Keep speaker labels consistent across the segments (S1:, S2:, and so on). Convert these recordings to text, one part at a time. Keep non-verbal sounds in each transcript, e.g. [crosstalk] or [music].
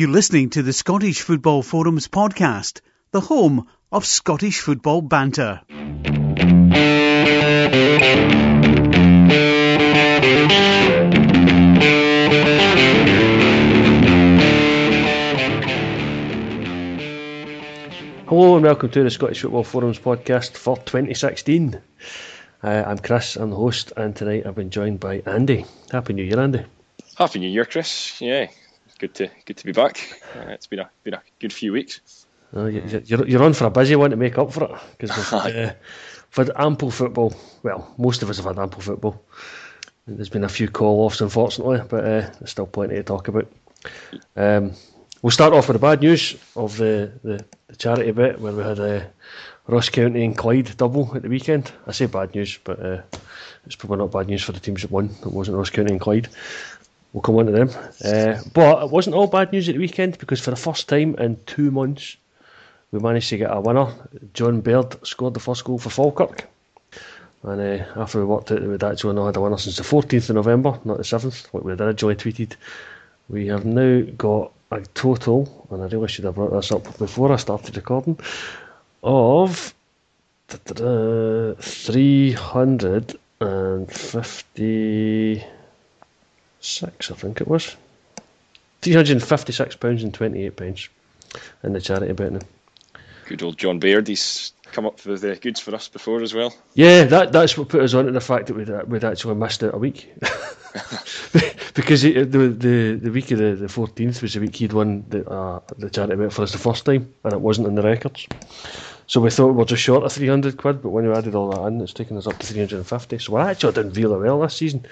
S1: You're listening to the Scottish Football Forums podcast, the home of Scottish football banter.
S2: Hello and welcome to the Scottish Football Forums podcast for 2016. Uh, I'm Chris, I'm the host, and tonight I've been joined by Andy. Happy New Year, Andy.
S3: Happy New Year, Chris. Yeah, good to good to be back. Uh, it's been a been a good few weeks.
S2: Uh, you, you're, you're on for a busy one to make up for it because [laughs] uh, ample football. Well, most of us have had ample football. There's been a few call offs, unfortunately, but uh, there's still plenty to talk about. Um, we'll start off with the bad news of the, the, the charity bit where we had uh, Ross County and Clyde double at the weekend. I say bad news, but uh, it's probably not bad news for the teams that won. It wasn't Ross County and Clyde. We'll come on to them. Uh, but it wasn't all bad news at the weekend because for the first time in two months, we managed to get a winner. John Baird scored the first goal for Falkirk. And uh, after we worked out that we'd actually not had a winner since the 14th of November, not the 7th, like we had originally tweeted, we have now got a total, and I really should have brought this up before I started recording, of 356, I think it was. £356 and 28 pence in the charity betting.
S3: Good old John Baird. He's come up with the goods for us before as well.
S2: Yeah, that that's what put us on to the fact that we'd, we'd actually missed out a week. [laughs] [laughs] because the, the the week of the, the 14th was the week he'd won the, uh, the charity bet for us the first time, and it wasn't in the records. So we thought we were just short of 300 quid, but when we added all that in, it's taken us up to 350. So we're actually doing really well this season.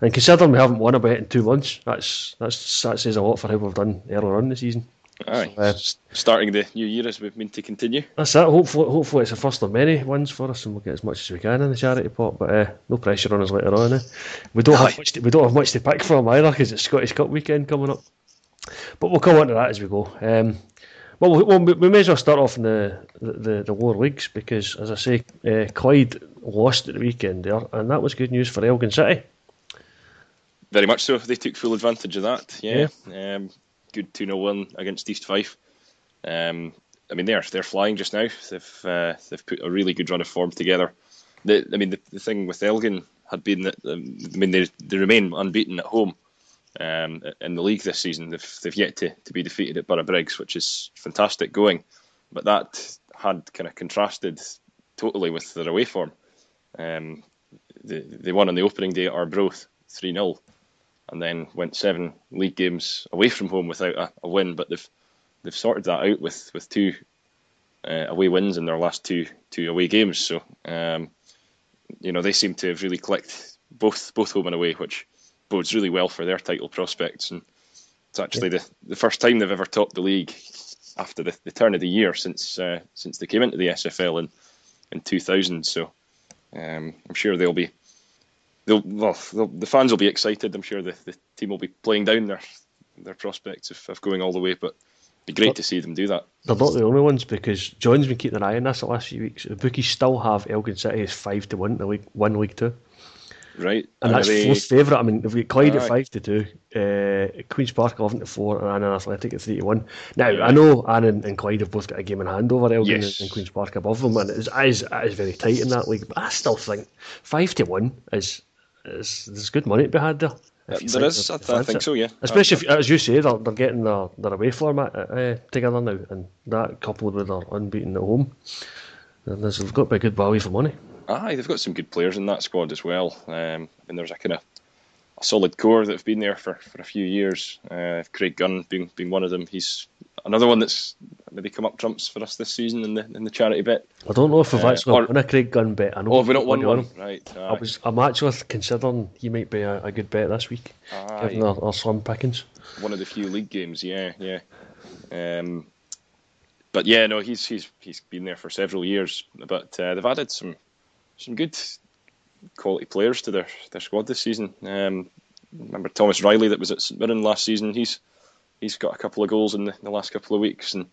S2: And considering we haven't won a bet in two months, that's, that's that says a lot for how we've done earlier on in the season.
S3: Aye, so, uh, starting the new year as we've mean to continue.
S2: That's it. Hopefully, hopefully it's the first of many wins for us, and we'll get as much as we can in the charity pot. But uh, no pressure on us later on. Eh? We don't Aye. have much. To, we don't have much to pick from either because it's Scottish Cup weekend coming up. But we'll come on to that as we go. Um, well, we, we, may as well start off in the, the, the lower leagues because, as I say, uh, Clyde lost at the weekend there, and that was good news for Elgin City.
S3: Very much so. They took full advantage of that. Yeah. yeah. Um, good 2 0 win against East Fife. Um, I mean, they're they're flying just now. They've uh, they've put a really good run of form together. The, I mean, the, the thing with Elgin had been that um, I mean they, they remain unbeaten at home um, in the league this season. They've they've yet to, to be defeated at Borough Briggs, which is fantastic going. But that had kind of contrasted totally with their away form. Um, they, they won on the opening day at Arbroath three 0 and then went seven league games away from home without a, a win. But they've they've sorted that out with with two uh, away wins in their last two two away games. So um, you know they seem to have really clicked both both home and away, which bodes really well for their title prospects. And it's actually yeah. the the first time they've ever topped the league after the, the turn of the year since uh, since they came into the SFL in in 2000. So um, I'm sure they'll be they'll, well, they'll, the fans will be excited. I'm sure the, the team will be playing down their their prospects of, of going all the way, but it'd be great but to see them do that.
S2: They're not the only ones because John's been keeping an eye on this the last few weeks. The bookies still have Elgin City as five to one in the league, one league two.
S3: Right,
S2: and, and that's they... fourth favourite. I mean, they've got Clyde at five to two, uh, Queens Park eleven to four, and Annan Athletic at three to one. Now I know Annan and Clyde have both got a game in hand over Elgin yes. and, Queens Park above them, and it is, it is, it is very tight in that league. But I still think five to one is there's good money to be had there.
S3: Uh, there is, I, I think so, yeah.
S2: Especially if, as you say, they're, they're getting their, their away format uh, together now, and that coupled with their unbeaten at home, there's, they've got to be a good value for money.
S3: Aye, they've got some good players in that squad as well. Um, and there's a kind of a solid core that have been there for, for a few years. Uh, Craig Gunn being being one of them. He's another one that's maybe come up trumps for us this season in the in the charity bet.
S2: I don't know if we've uh, actually or, won a Craig Gunn bet. I know.
S3: Oh, have we not won one? Right.
S2: I was. I'm actually considering he might be a, a good bet this week, aye. given our, our slim pickings.
S3: One of the few league games. Yeah, yeah. Um, but yeah, no, he's he's he's been there for several years. But uh, they've added some some good quality players to their, their squad this season. Um, remember Thomas Reilly that was at St Mirren last season. He's he's got a couple of goals in the, in the last couple of weeks, and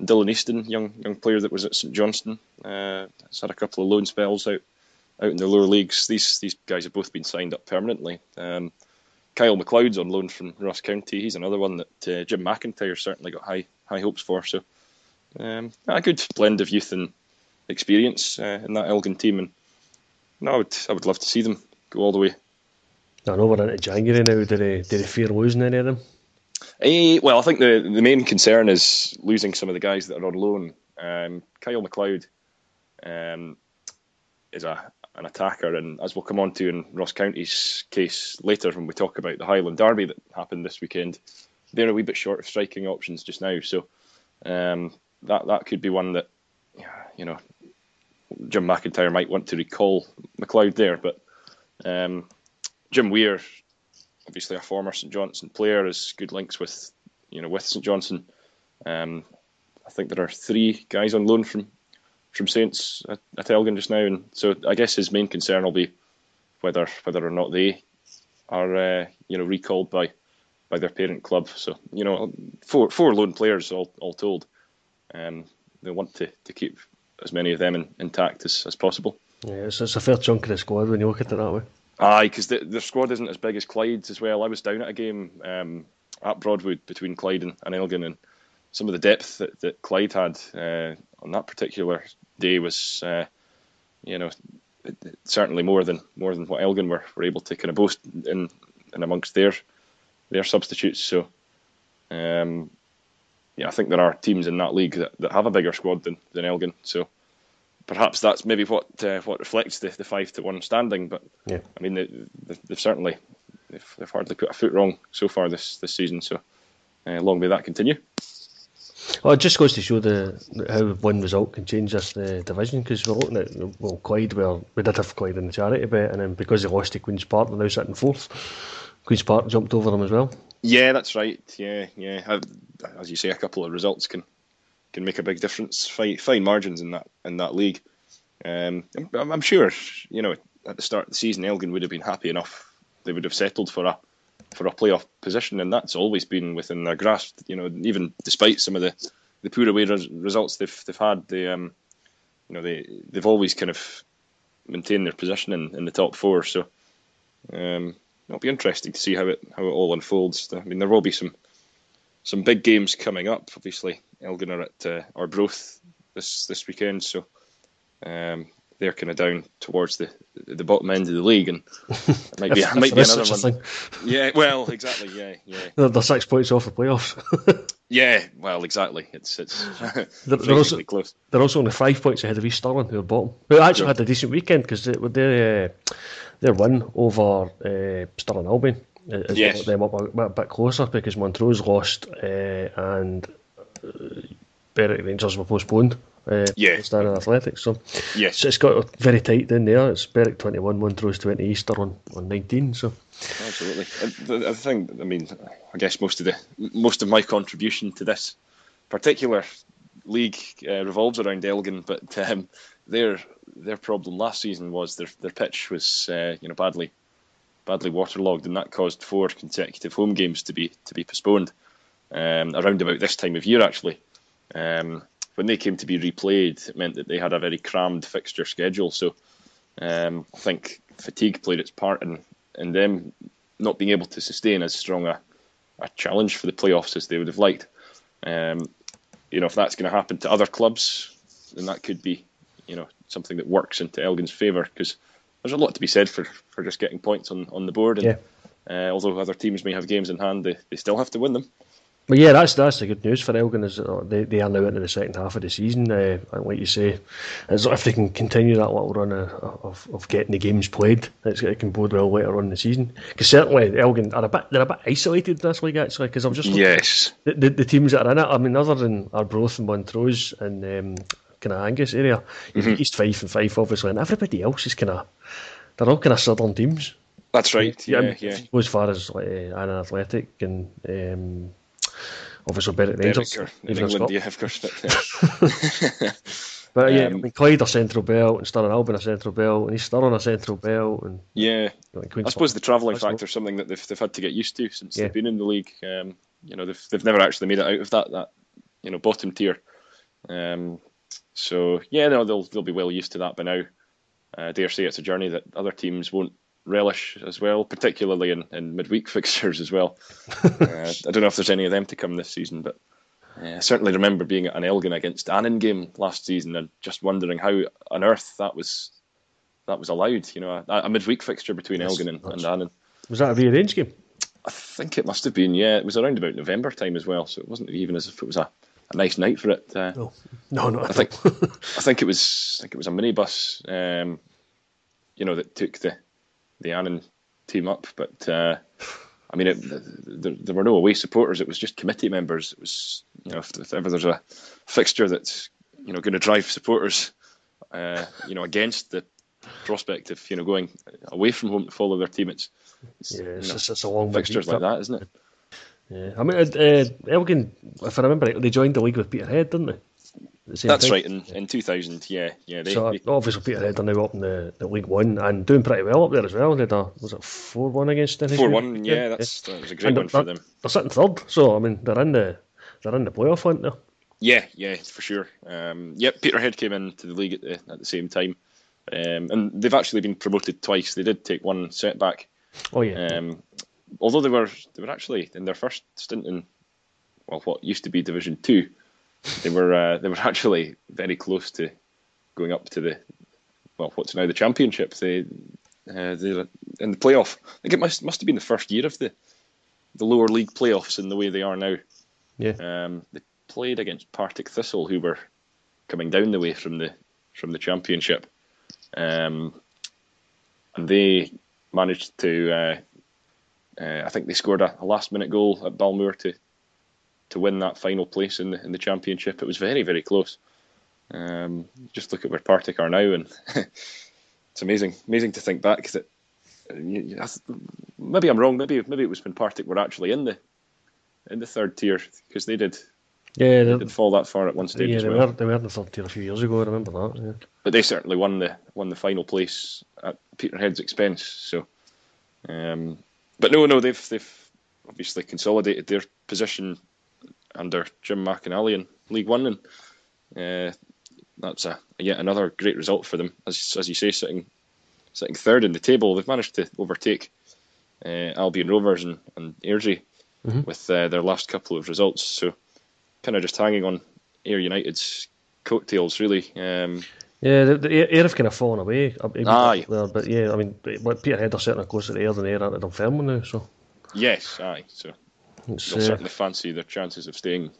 S3: Dylan Easton, young young player that was at St Johnstone, uh, has had a couple of loan spells out out in the lower leagues. These these guys have both been signed up permanently. Um, Kyle McLeod's on loan from Ross County. He's another one that uh, Jim McIntyre certainly got high high hopes for. So um, a good blend of youth and experience uh, in that Elgin team, and no, I would I would love to see them go all the way.
S2: I know we're into January now. Did they, did they fear losing any of them?
S3: Uh, well, I think the the main concern is losing some of the guys that are on loan. Um, Kyle McLeod um, is a an attacker, and as we'll come on to in Ross County's case later when we talk about the Highland Derby that happened this weekend, they're a wee bit short of striking options just now. So um, that that could be one that you know Jim McIntyre might want to recall McLeod there, but um, Jim Weir, obviously a former St Johnstone player, has good links with you know with St Johnstone. Um, I think there are three guys on loan from from Saints at, at, Elgin just now, and so I guess his main concern will be whether whether or not they are uh, you know recalled by by their parent club. So you know four four loan players all all told. Um, they want to, to keep as many of them in, intact as, as possible.
S2: Yeah, it's, it's a fair chunk of the squad when you look at it that way.
S3: Aye, because the, their squad isn't as big as Clyde's as well. I was down at a game um, at Broadwood between Clyde and, and, Elgin, and some of the depth that, that Clyde had uh, on that particular day was, uh, you know, certainly more than more than what Elgin were, were able to kind of boast in, in amongst their their substitutes. So, um, yeah, I think there are teams in that league that, that have a bigger squad than, than Elgin. So perhaps that's maybe what uh, what reflects the, the five to one standing. But
S2: yeah.
S3: I mean, they, have certainly they've, they've, hardly put a foot wrong so far this this season. So uh, long may that continue.
S2: Well, it just goes to show the how one result can change this uh, division because we're looking at well Clyde, where we did have Clyde in the charity bet, and then because they lost to Queens Park, they're now sitting fourth. Queens Park jumped over them as well.
S3: Yeah, that's right. Yeah, yeah. As you say, a couple of results can can make a big difference. Fine, fine margins in that in that league. Um, I'm, I'm, sure you know at the start of the season, Elgin would have been happy enough. They would have settled for a for a playoff position, and that's always been within their grasp. You know, even despite some of the the poor away res- results they've they've had, they um, you know they they've always kind of maintained their position in, in the top four. So um, it'll be interesting to see how it how it all unfolds. I mean, there will be some some big games coming up. Obviously, Elgin are at uh, Arbroath this this weekend, so um, they're kind of down towards the the bottom end of the league, and [laughs] it might be might be another one. Yeah, well, exactly. Yeah, yeah. [laughs]
S2: They're six points off the playoffs. [laughs]
S3: yeah, well, exactly. It's it's
S2: they're, they're also
S3: close.
S2: They're also only five points ahead of East Stirling, who are bottom. Who actually had a decent weekend because they, their uh, their win over uh, Stirling Albion is
S3: yes.
S2: them up a, a, bit closer because Montrose lost uh, and uh, Berwick Rangers were postponed. Uh,
S3: yeah.
S2: Standing Athletics. So,
S3: yes.
S2: so it's got very tight in there. It's Berwick 21, Montrose 20, Easter on, on 19. So
S3: absolutely. The, the thing, I mean, I guess most of the most of my contribution to this particular league uh, revolves around Elgin, but um, their their problem last season was their their pitch was uh, you know badly badly waterlogged, and that caused four consecutive home games to be to be postponed um, around about this time of year. Actually, um, when they came to be replayed, it meant that they had a very crammed fixture schedule. So um, I think fatigue played its part in in them not being able to sustain as strong a, a challenge for the playoffs as they would have liked. Um, you know, if that's going to happen to other clubs, then that could be, you know, something that works into Elgin's favour because there's a lot to be said for, for just getting points on, on the board. And,
S2: yeah.
S3: uh, although other teams may have games in hand, they, they still have to win them.
S2: But yeah, that's that's the good news for Elgin is they, they are now into the second half of the season. Uh, like you say, as if they can continue that little run of, of getting the games played, it's, it can bode well later on in the season. Because certainly Elgin are a bit they're a bit isolated in this league actually. Because I'm just
S3: yes
S2: the, the, the teams that are in it. I mean, other than Arbroath and Montrose and um, kind of Angus area, mm-hmm. East Fife and Fife obviously, and everybody else is kind of they're all kind of southern teams.
S3: That's right. Yeah, yeah. yeah.
S2: As far as like, uh, Annan Athletic and um, obviously Berwick Rangers.
S3: in England, yeah, of course.
S2: But, [laughs] but yeah, [laughs] um, I mean, Clyde are Central Belt and Stirling Albion are Central Belt and East Stirling are Central Belt. And,
S3: yeah, know, I suppose the travelling factor is something that they've, they've had to get used to since yeah. they've been in the league. Um, you know, they've, they've never actually made it out of that, that you know, bottom tier. Um, so, yeah, no, they'll, they'll be well used to that by now. I uh, dare say it's a journey that other teams won't relish as well, particularly in, in midweek [laughs] fixtures as well. uh, I don't know if there's any of them to come this season, but uh, I certainly remember being at an Elgin against Annan game last season and just wondering how on earth that was that was allowed. You know, a, a midweek fixture between that's, Elgin and, and Annan.
S2: Was that a rearranged game?
S3: I think it must have been. Yeah, it was around about November time as well, so it wasn't even as if it was a, a nice night for it. Uh,
S2: no, no, no.
S3: I think [laughs] I think it was I think it was a minibus. Um, you know that took the the Annan team up, but. Uh, I mean, it, there, there, were no away supporters. It was just committee members. It was, you know, if, if ever there's a fixture that's, you know, going to drive supporters, uh, you know, against the prospect of, you know, going away from home to follow their team, it's,
S2: it's yeah, it's, you know, it's, it's a long
S3: fixtures like that, isn't it?
S2: Yeah, I mean, uh, uh, Elgin, if I remember right, they joined the league with Peterhead, didn't they?
S3: That's time. right. In, in 2000, yeah, yeah. They,
S2: so
S3: they,
S2: obviously Peterhead are now up in the, the League One and doing pretty well up there as well. They had a was it four one against
S3: them? Four one, yeah. That's yeah. that was a great and one for them.
S2: They're sitting third, so I mean they're in the they're in the playoff hunt now.
S3: Yeah, yeah, for sure. Um, yep, Peterhead came into the league at the, at the same time, um, and they've actually been promoted twice. They did take one setback.
S2: Oh yeah.
S3: Um, although they were they were actually in their first stint in well what used to be Division Two they were uh, they were actually very close to going up to the well, what's now the championship. They uh, they in the playoff. I think it must must have been the first year of the the lower league playoffs in the way they are now.
S2: Yeah.
S3: Um, they played against Partick Thistle, who were coming down the way from the from the championship, um, and they managed to. Uh, uh, I think they scored a, a last minute goal at Balmoor to to win that final place in the in the championship. It was very very close. Um, just look at where Partick are now, and [laughs] it's amazing amazing to think back that maybe I'm wrong. Maybe maybe it was when Partick were actually in the in the third tier because they did.
S2: Yeah,
S3: they did fall that far at one stage.
S2: Yeah,
S3: they
S2: well. were they were in the third tier a few years ago. I remember that. Yeah.
S3: But they certainly won the won the final place at Peterhead's expense. So, um, but no, no, they've they've obviously consolidated their position under Jim McInally in League One, and uh, that's a yet another great result for them. As as you say, sitting sitting third in the table, they've managed to overtake uh, Albion Rovers and, and Airdrie mm-hmm. with uh, their last couple of results. So, kind of just hanging on Ayr United's coattails, really. Um,
S2: yeah, the, the have kind of fallen away.
S3: Aye.
S2: There, but yeah, I mean, Peterhead are certainly closer to Ayr than Ayr are to Dunfermline now. So.
S3: Yes, aye. So it's, They'll uh, certainly fancy their chances of staying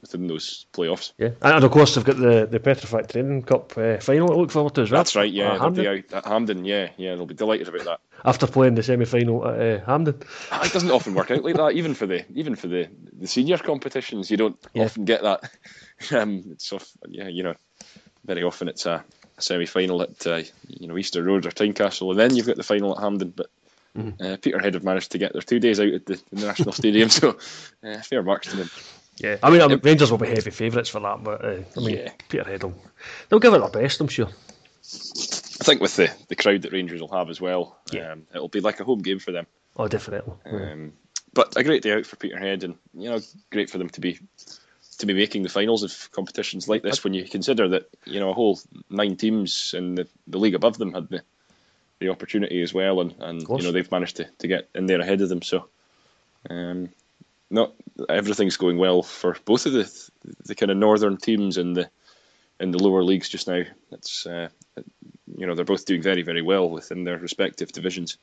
S3: within those playoffs.
S2: Yeah, and of course they've got the the Petrofac Training Cup uh, final to look forward to as well.
S3: That's right. Yeah, uh, they'll be out at Hampden. Yeah, yeah, they'll be delighted about that.
S2: After playing the semi final at uh, Hampden,
S3: ah, it doesn't often work out like that. Even for the even for the, the senior competitions, you don't yeah. often get that. [laughs] um, it's off, yeah, you know, very often it's a, a semi final at uh, you know Easter Road or Tynecastle, and then you've got the final at Hampden. But Mm-hmm. Uh, Peterhead have managed to get their two days out at the, the National [laughs] Stadium, so uh, fair marks to them.
S2: Yeah, I mean, um, Rangers will be heavy favourites for that, but uh, I mean, yeah. Peterhead will they'll give it their best, I'm sure.
S3: I think with the, the crowd that Rangers will have as well, yeah. Um, it'll be like a home game for them.
S2: Oh, definitely.
S3: Um, but a great day out for Peterhead, and you know, great for them to be to be making the finals of competitions like this. When you consider that you know a whole nine teams in the, the league above them had the the opportunity as well, and, and you know they've managed to, to get in there ahead of them. So, um, not everything's going well for both of the the kind of northern teams in the in the lower leagues just now. It's uh, you know they're both doing very very well within their respective divisions.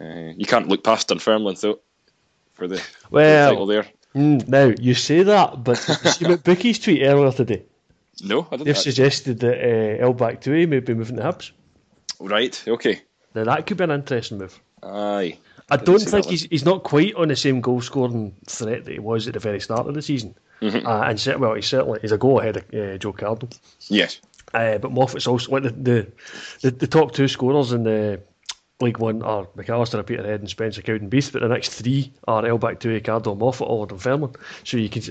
S3: Uh, you can't look past Dunfermline though for the,
S2: well,
S3: the title there.
S2: Mm, now you say that, but you see what [laughs] Bookie's tweet earlier today.
S3: No, I didn't. Think.
S2: They've suggested that uh, El Bakhtaoui may be moving to Hibs.
S3: Right. Okay.
S2: Now that could be an interesting move.
S3: Aye.
S2: I don't think he's he's not quite on the same goal scoring threat that he was at the very start of the season.
S3: Mm-hmm.
S2: Uh, and well, he's certainly he's a goal ahead of uh, Joe Cardle.
S3: Yes.
S2: Uh, but Moffat's also like the, the, the the top two scorers in the League One are McAllister, Peterhead, and Spencer Cowdenbeath, but the next three are El Bakhtaoui, Cardle, Moffat, or Dunfermline. So you can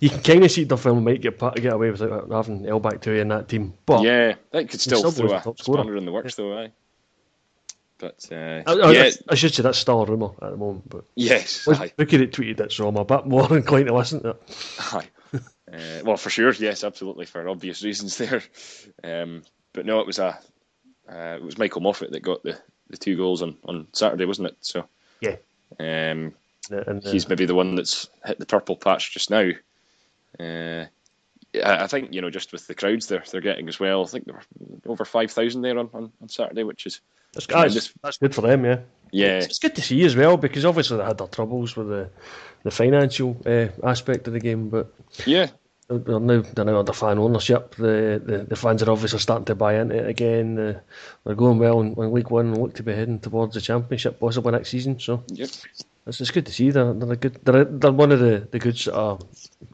S2: you can kind of see Dunfermline might get get away without having El Bakhtaoui in that team. But
S3: yeah, that could still, still throw a spanner in the works, though. Aye. But uh, I,
S2: I, yeah. I, should say that's still a rumour at the moment. But
S3: yes,
S2: look at it tweeted it, so I'm a bit more inclined to listen to it.
S3: Aye. uh, well, for sure, yes, absolutely, for obvious reasons there. Um, but no, it was a uh, it was Michael Moffat that got the, the two goals on, on Saturday, wasn't it? So
S2: yeah,
S3: um,
S2: and, uh,
S3: he's maybe the one that's hit the purple patch just now. Uh, I think you know just with the crowds they're they're getting as well. I think there were over five thousand there on, on, on Saturday, which is
S2: that's, that's, that's good for them. Yeah,
S3: yeah.
S2: It's, it's, good to see as well because obviously they had their troubles with the the financial uh, aspect of the game, but
S3: yeah,
S2: they're now they're now under fan ownership. The, the the fans are obviously starting to buy into it again. They're going well in, in League One and look to be heading towards the Championship possibly next season. So
S3: yep.
S2: it's, it's good to see. They're, they're good. They're, they're one of the the good sort of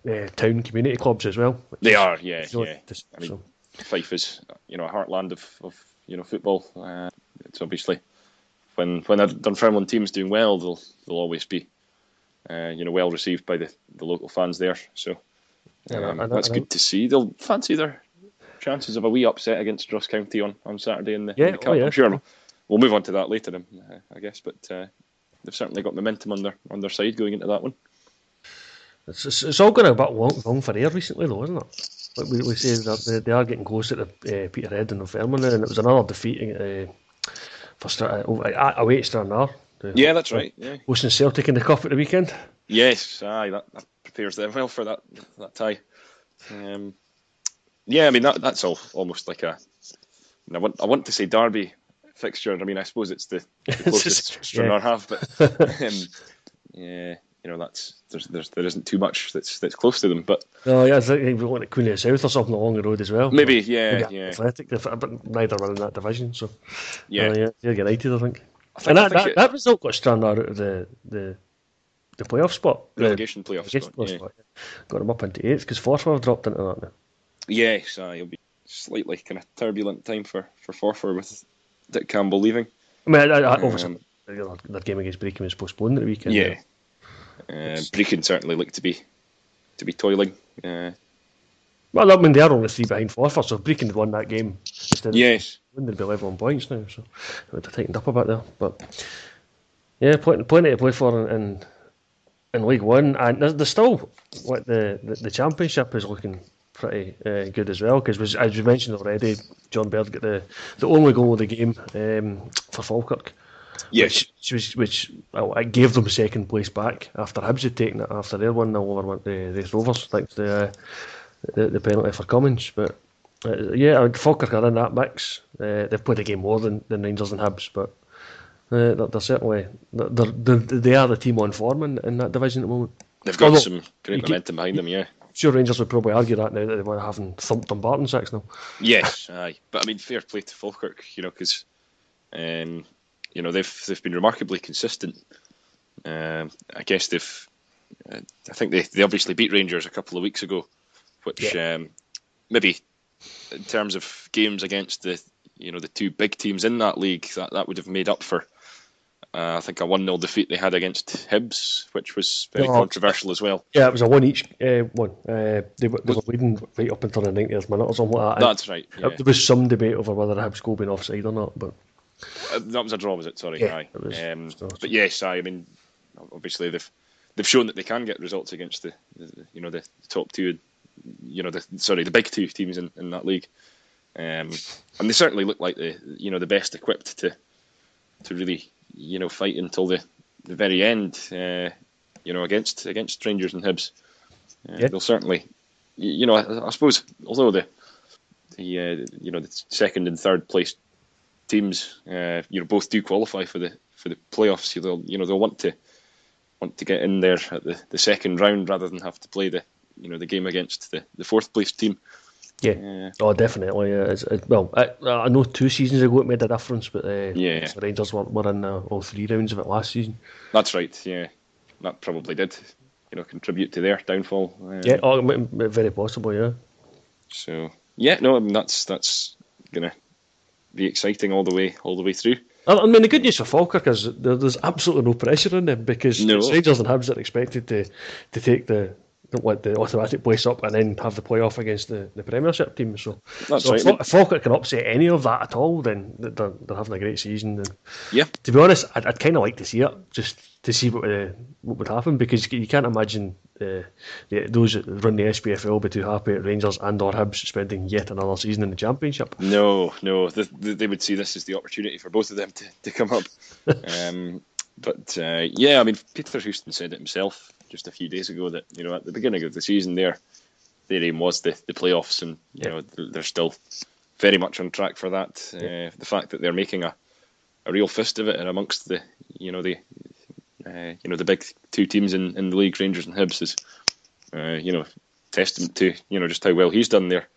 S2: uh, town community clubs as well.
S3: They are, yeah, yeah.
S2: To,
S3: I mean,
S2: so.
S3: Fife is you know a heartland of, of you know football. Uh, it's obviously when when a Dunfermline team's doing well, they'll they'll always be uh, you know well received by the, the local fans there. So um, that's good to see. They'll fancy their chances of a wee upset against Ross County on, on Saturday in the,
S2: yeah,
S3: in the cup.
S2: oh, yeah.
S3: I'm sure we'll move on to that later, um, uh, I guess. But uh, they've certainly got momentum on their on their side going into that one.
S2: It's, it's, it's all going a bit long, long for Ayr recently, though, isn't it? Like we, we say that they, they are getting close to the uh, Peterhead and Dunfermline, and it was another defeat uh, for Stra- uh, away at Stranraer.
S3: Yeah, that's right. Yeah.
S2: Hosting Celtic in the cup at the weekend.
S3: Yes, aye, that, that prepares them well for that that tie. Um, yeah, I mean that that's all almost like a. I want I want to say Derby fixture. I mean, I suppose it's the, [laughs] the closest Stranraer yeah. have, but [laughs] um, yeah, you know that's there's, there's there isn't too much that's that's close to them. But
S2: oh yeah, I think we want to Queen of the South or something along the road as well.
S3: Maybe yeah, maybe yeah.
S2: Athletic, but neither were in that division, so
S3: yeah,
S2: uh, yeah, United, I think. I think and that, that, it, that result got Stranraer out of the the the playoff spot.
S3: Relegation the, playoff,
S2: relegation
S3: spot, yeah. spot.
S2: Got him up into eighth because Forfar have dropped into that now.
S3: Yes, uh, it'll be slightly kind of turbulent time for, for Forfar with Dick Campbell leaving.
S2: I mean, I, I, obviously, um, that game against Brechin was postponed at the weekend.
S3: Yeah. Uh, Brechin certainly looked to be to be toiling. Uh,
S2: well, I mean, they are only three behind Forfar, so if Brechin had won that game instead
S3: yes.
S2: of they'd be 11 points now, so it would have tightened up a bit there. But yeah, plenty, plenty to play for in, in in League One, and there's, still what the, the, the Championship is looking pretty uh, good as well because as you mentioned already, John Baird got the, the only goal of the game um, for Falkirk.
S3: Yes,
S2: which, which, which well, it gave them second place back after Hibs had taken it after their one 0 over the, the Rovers, thanks to the, the, the penalty for Cummings. But uh, yeah, Falkirk are in that mix. Uh, they've played a game more than, than Rangers and Hibs, but uh, they're, they're, certainly they're, they're, they are the team on form in, in that division at the moment.
S3: They've got Although, some great momentum behind them, yeah.
S2: Sure, Rangers would probably argue that now that they were having thumped on Barton six now.
S3: Yes, [laughs] aye, but I mean, fair play to Falkirk, you know, because um, you know they've they've been remarkably consistent. Um, I guess they've, uh, I think they they obviously beat Rangers a couple of weeks ago, which yeah. um, maybe in terms of games against the you know the two big teams in that league, that that would have made up for uh, I think a 1 0 defeat they had against Hibs, which was very controversial as well.
S2: Yeah, it was a one each uh, one. Uh, they, were, they were leading right up until the 90th minute or something like
S3: that. That's right. Yeah.
S2: There was some debate over whether Hibs goal been offside or not, but.
S3: Uh, that was a draw, was it? Sorry.
S2: Yeah,
S3: aye.
S2: Was,
S3: um, but yes, I mean, obviously they've they've shown that they can get results against the, the you know the, the, top two, you know the sorry the big two teams in, in that league, um, and they certainly look like the you know the best equipped to to really you know, fight until the, the very end, uh, you know, against against Rangers and Hibs. Uh, yeah. They'll certainly, you know, I, I suppose, although the the uh, you know the second and third place teams, uh, you know, both do qualify for the for the playoffs. They'll you know they'll want to want to get in there at the, the second round rather than have to play the you know the game against the, the fourth place team.
S2: Yeah. yeah. Oh, definitely. Yeah. It's, it, well, I, I know two seasons ago it made a difference, but uh,
S3: yeah,
S2: the Rangers were, were in uh, all three rounds of it last season.
S3: That's right. Yeah, that probably did, you know, contribute to their downfall.
S2: Um, yeah. Oh, very possible. Yeah.
S3: So yeah, no, I mean, that's that's gonna be exciting all the way all the way through.
S2: I mean, the good news for Falkirk is there's absolutely no pressure on them because
S3: no.
S2: Rangers and Hibs are expected to to take the don't want the automatic place up and then have the playoff against the, the Premiership team. So,
S3: That's
S2: so
S3: right.
S2: if, if Falkirk can upset any of that at all, then they're, they're having a great season. And
S3: Yeah.
S2: to be honest, I'd, I'd kind of like to see it just to see what uh, what would happen because you can't imagine uh, the, those that run the SPFL will be too happy at Rangers and or Hibs spending yet another season in the Championship.
S3: No, no, the, the, they would see this as the opportunity for both of them to, to come up. [laughs] um, but uh, yeah, I mean, Peter Houston said it himself just a few days ago that you know at the beginning of the season, their their aim was the, the playoffs, and you know they're still very much on track for that. Uh, the fact that they're making a, a real fist of it, and amongst the you know the uh, you know the big two teams in, in the league, Rangers and Hibs, is uh, you know testament to you know just how well he's done there.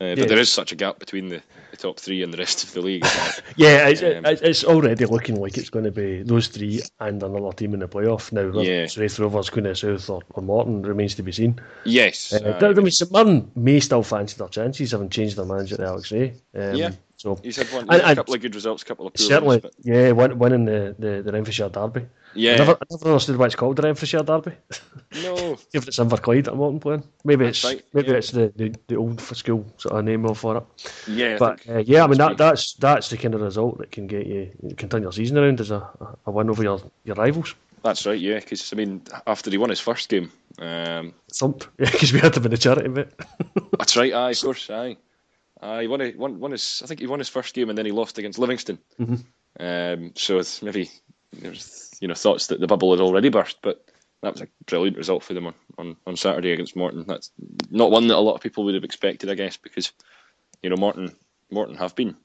S3: Uh, but
S2: Yeah.
S3: there is such a gap between the, the top three and the rest of the league. [laughs]
S2: Yeah, it's,
S3: Um,
S2: it's, already looking like it's going to be those three and another team in the playoff. Now, whether
S3: Yeah.
S2: it's Raith Rovers, Queen of South, or, or Morton remains to be seen.
S3: yes.
S2: Uh,
S3: uh,
S2: I mean, St Mirren may still fancy their chances, having changed their manager to Alex Rae. Um,
S3: Yeah.
S2: So
S3: he's had one,
S2: and-
S3: a couple of good results, a couple of poor
S2: certainly,
S3: ones.
S2: Yeah, win, winning the, the, the Renfrewshire Derby.
S3: Yeah,
S2: I never, I never understood why it's called the Renfrewshire Derby.
S3: no, [laughs]
S2: if it's Inverclyde at Morton playing, maybe it's
S3: right,
S2: maybe
S3: yeah.
S2: it's the, the, the old school sort of name for it.
S3: yeah.
S2: But
S3: think
S2: uh, yeah, I mean
S3: that's
S2: that that's that's the kind of result that can get you can turn your season around as a, a win over your, your rivals.
S3: That's right, yeah. Because I mean, after he won his first game, um,
S2: Thumped, [laughs] because we had to win the charity bit. [laughs]
S3: that's right. Aye, of course, aye. Aye, he won, a, won, won his. I think he won his first game and then he lost against Livingston.
S2: Mhm.
S3: Um, so it's maybe there's you know thoughts that the bubble had already burst, but that was a brilliant result for them on, on, on Saturday against Morton. That's not one that a lot of people would have expected, I guess, because you know Morton Morton have been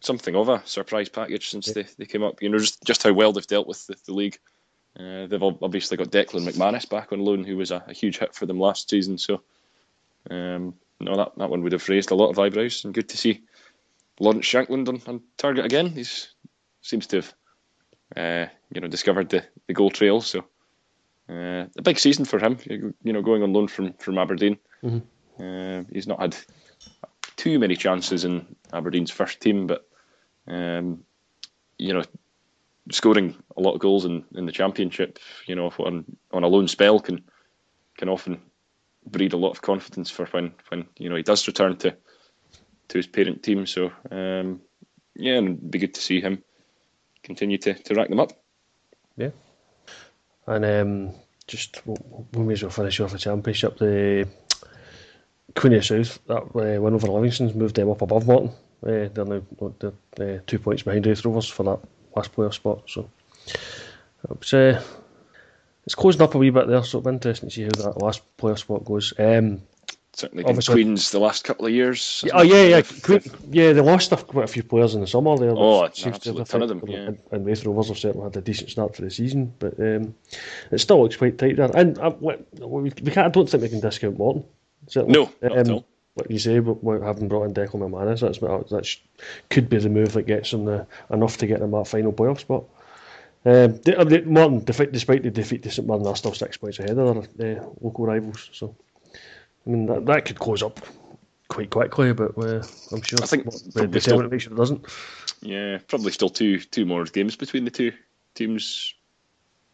S3: something of a surprise package since they, they came up. You know just just how well they've dealt with the, the league. Uh, they've obviously got Declan McManus back on loan, who was a, a huge hit for them last season. So, um, no, that, that one would have raised a lot of eyebrows, and good to see Lawrence Shankland on, on target again. He seems to have, uh, you know, discovered the, the goal trail. So, uh, a big season for him. You know, going on loan from from Aberdeen.
S2: Mhm.
S3: Uh, he's not had too many chances in Aberdeen's first team, but um, you know, scoring a lot of goals in, in the championship, you know, on on a loan spell can can often breed a lot of confidence for when, when you know he does return to to his parent team. So um, yeah, and it'd be good to see him continue to, to rack them up. Yeah.
S2: And um, just we may as well finish off the championship. The Queen of South that uh, win over Livingston's moved them up above Morton. Uh, they're now they're, uh, two points behind Raith Rovers for that last playoff spot. So it's uh, it's closing up a wee bit there. So it'll be interesting to see how that last playoff spot goes. Um,
S3: Certainly,
S2: Obviously-
S3: Queens the last couple of years.
S2: Oh yeah, yeah, Queen, yeah. They lost a, quite a few players in the summer there.
S3: Oh,
S2: which
S3: an
S2: seems to
S3: absolute
S2: have
S3: ton of them, yeah.
S2: And, and Raith Rovers have certainly had a decent start for the season, but um, it still looks quite tight there. And uh, we, we can't, I don't think we can discount Morton. Certainly.
S3: No, not at all.
S2: Like you say, but having brought in Declan McManus, that's that could be the move that gets them the, enough to get them that final playoff spot. Um, the, uh, Morton, despite, the defeat to St Mirren, they're still six points ahead of their uh, local rivals. So, I mean, that, that could close up quite quickly, but uh, I'm sure
S3: I think
S2: what- the
S3: probably
S2: determinant
S3: still-
S2: makes sure it doesn't.
S3: Yeah, probably still two two more games between the two teams.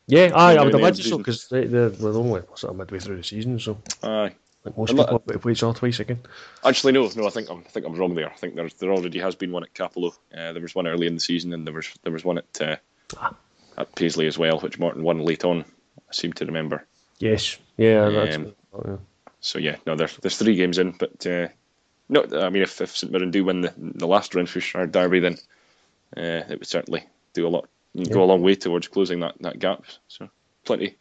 S2: Yeah, aye, I would
S3: down the end of
S2: imagine so because they, they're, we're only sort of midway through the season, so
S3: Aye.
S2: like most
S3: And
S2: people have play other twice again.
S3: Actually, no, no. I think I'm, I think I'm wrong there. I think there there already has been one at Cappielow. Uh, there was one early in the season, and there was there was one at uh,
S2: Ah.
S3: at Paisley as well, which Morton won late on. I seem to remember.
S2: Yes, yeah, that's
S3: Um,
S2: oh, yeah.
S3: So yeah, no, there's there's three games in, but uh, no, I mean if, if St Mirren do win the the last Renfrewshire derby, then uh, it would certainly do a lot, go a long way towards closing that, that gap. So plenty,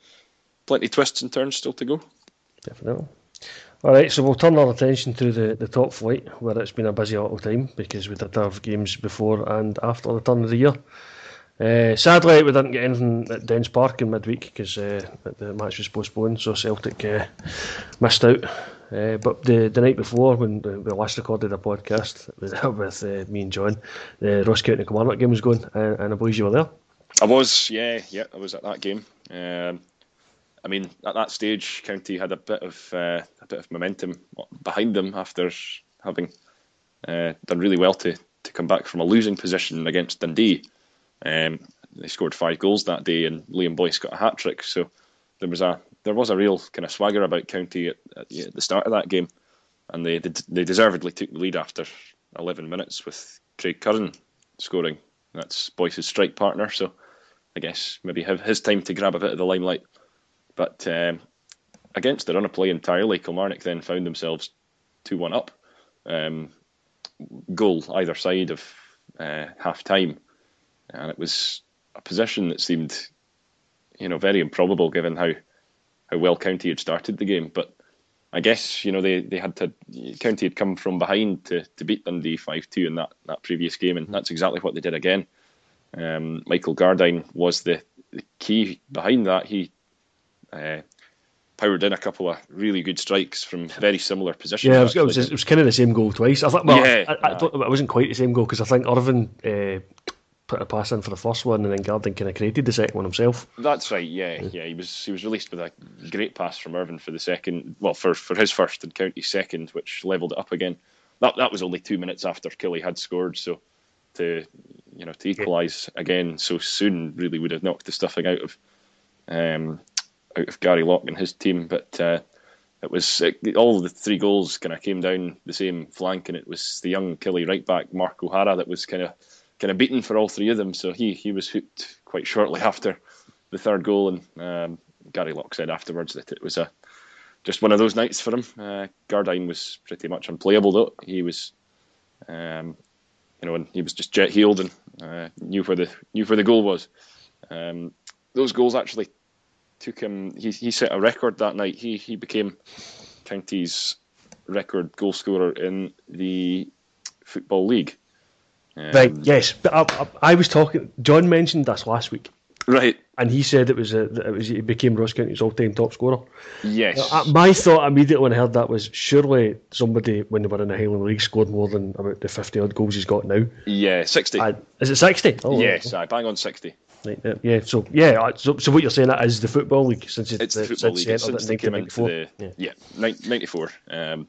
S3: plenty twists and turns still to go.
S2: definitely. All right, so we'll turn our attention to the, the top flight, where it's been a busy little time because we did have games before and after the turn of the year. Uh, sadly, we didn't get anything at Dens Park in midweek because uh, the match was postponed, so Celtic uh, missed out. But the, the night before, when we last recorded a podcast with, [laughs] me and John, the Ross County Kilmarnock game was going, and, and I believe you were there.
S3: I was, yeah, yeah, I was at that game. Um, I mean, at that stage, County had a bit of a bit of momentum behind them after having done really well to to come back from a losing position against Dundee. Um, they scored five goals that day, and Liam Boyce got a hat trick. So there was a there was a real kind of swagger about County at, at, at the start of that game, and they, they, they deservedly took the lead after 11 minutes with Craig Curran scoring. That's Boyce's strike partner, so I guess maybe have his time to grab a bit of the limelight. But um, against the run of play entirely, Kilmarnock then found themselves 2 1 up. Um, goal either side of uh, half time. And it was a position that seemed, you know, very improbable given how, how well County had started the game. But I guess, you know, they, they had to, County had come from behind to, to beat Dundee 5 2 in that, that previous game, and that's exactly what they did again. Um, Michael Gardyne was the, the key behind that. He uh, powered in a couple of really good strikes from very similar positions.
S2: Yeah, it was, it was, it was, kind of the same goal twice. I thought, well, yeah, I, I, I, it wasn't quite the same goal because I think Irvine uh, put a pass in for the first one, and then Gardyne kind of created the second one himself.
S3: That's right. Yeah, yeah. He was he was released with a great pass from Irvine for the second. Well, for for his first and County second, which levelled it up again. That that was only two minutes after Killie had scored, so to you know to equalise again so soon really would have knocked the stuffing out of um, out of Gary Locke and his team. But uh, it was it, all the three goals kind of came down the same flank, and it was the young Killie right back Mark O'Hara that was kind of kind of beaten for all three of them. So he he was hooked quite shortly after the third goal, and um, Gary Locke said afterwards that it was a just one of those nights for him. Uh, Gardyne was pretty much unplayable though. He was, um, you know, and he was just jet heeled and uh, knew where the knew where the goal was. Um, those goals actually took him. He, he set a record that night. He he became County's record goal scorer in the football league.
S2: Um, right. Yes, but I, I, I, was talking. John mentioned this last week.
S3: Right.
S2: And he said it was a, it was he became Ross County's all-time top scorer.
S3: Yes.
S2: Uh, my thought immediately when I heard that was surely somebody when they were in the Highland League scored more than about the fifty odd goals he's got now.
S3: Yeah, sixty.
S2: is it sixty?
S3: Oh, yes, I bang on sixty.
S2: Right, yeah, so yeah, so, so what you're saying that is the football league since
S3: it's, the, the football league since, since they came into the yeah, yeah 94. Um,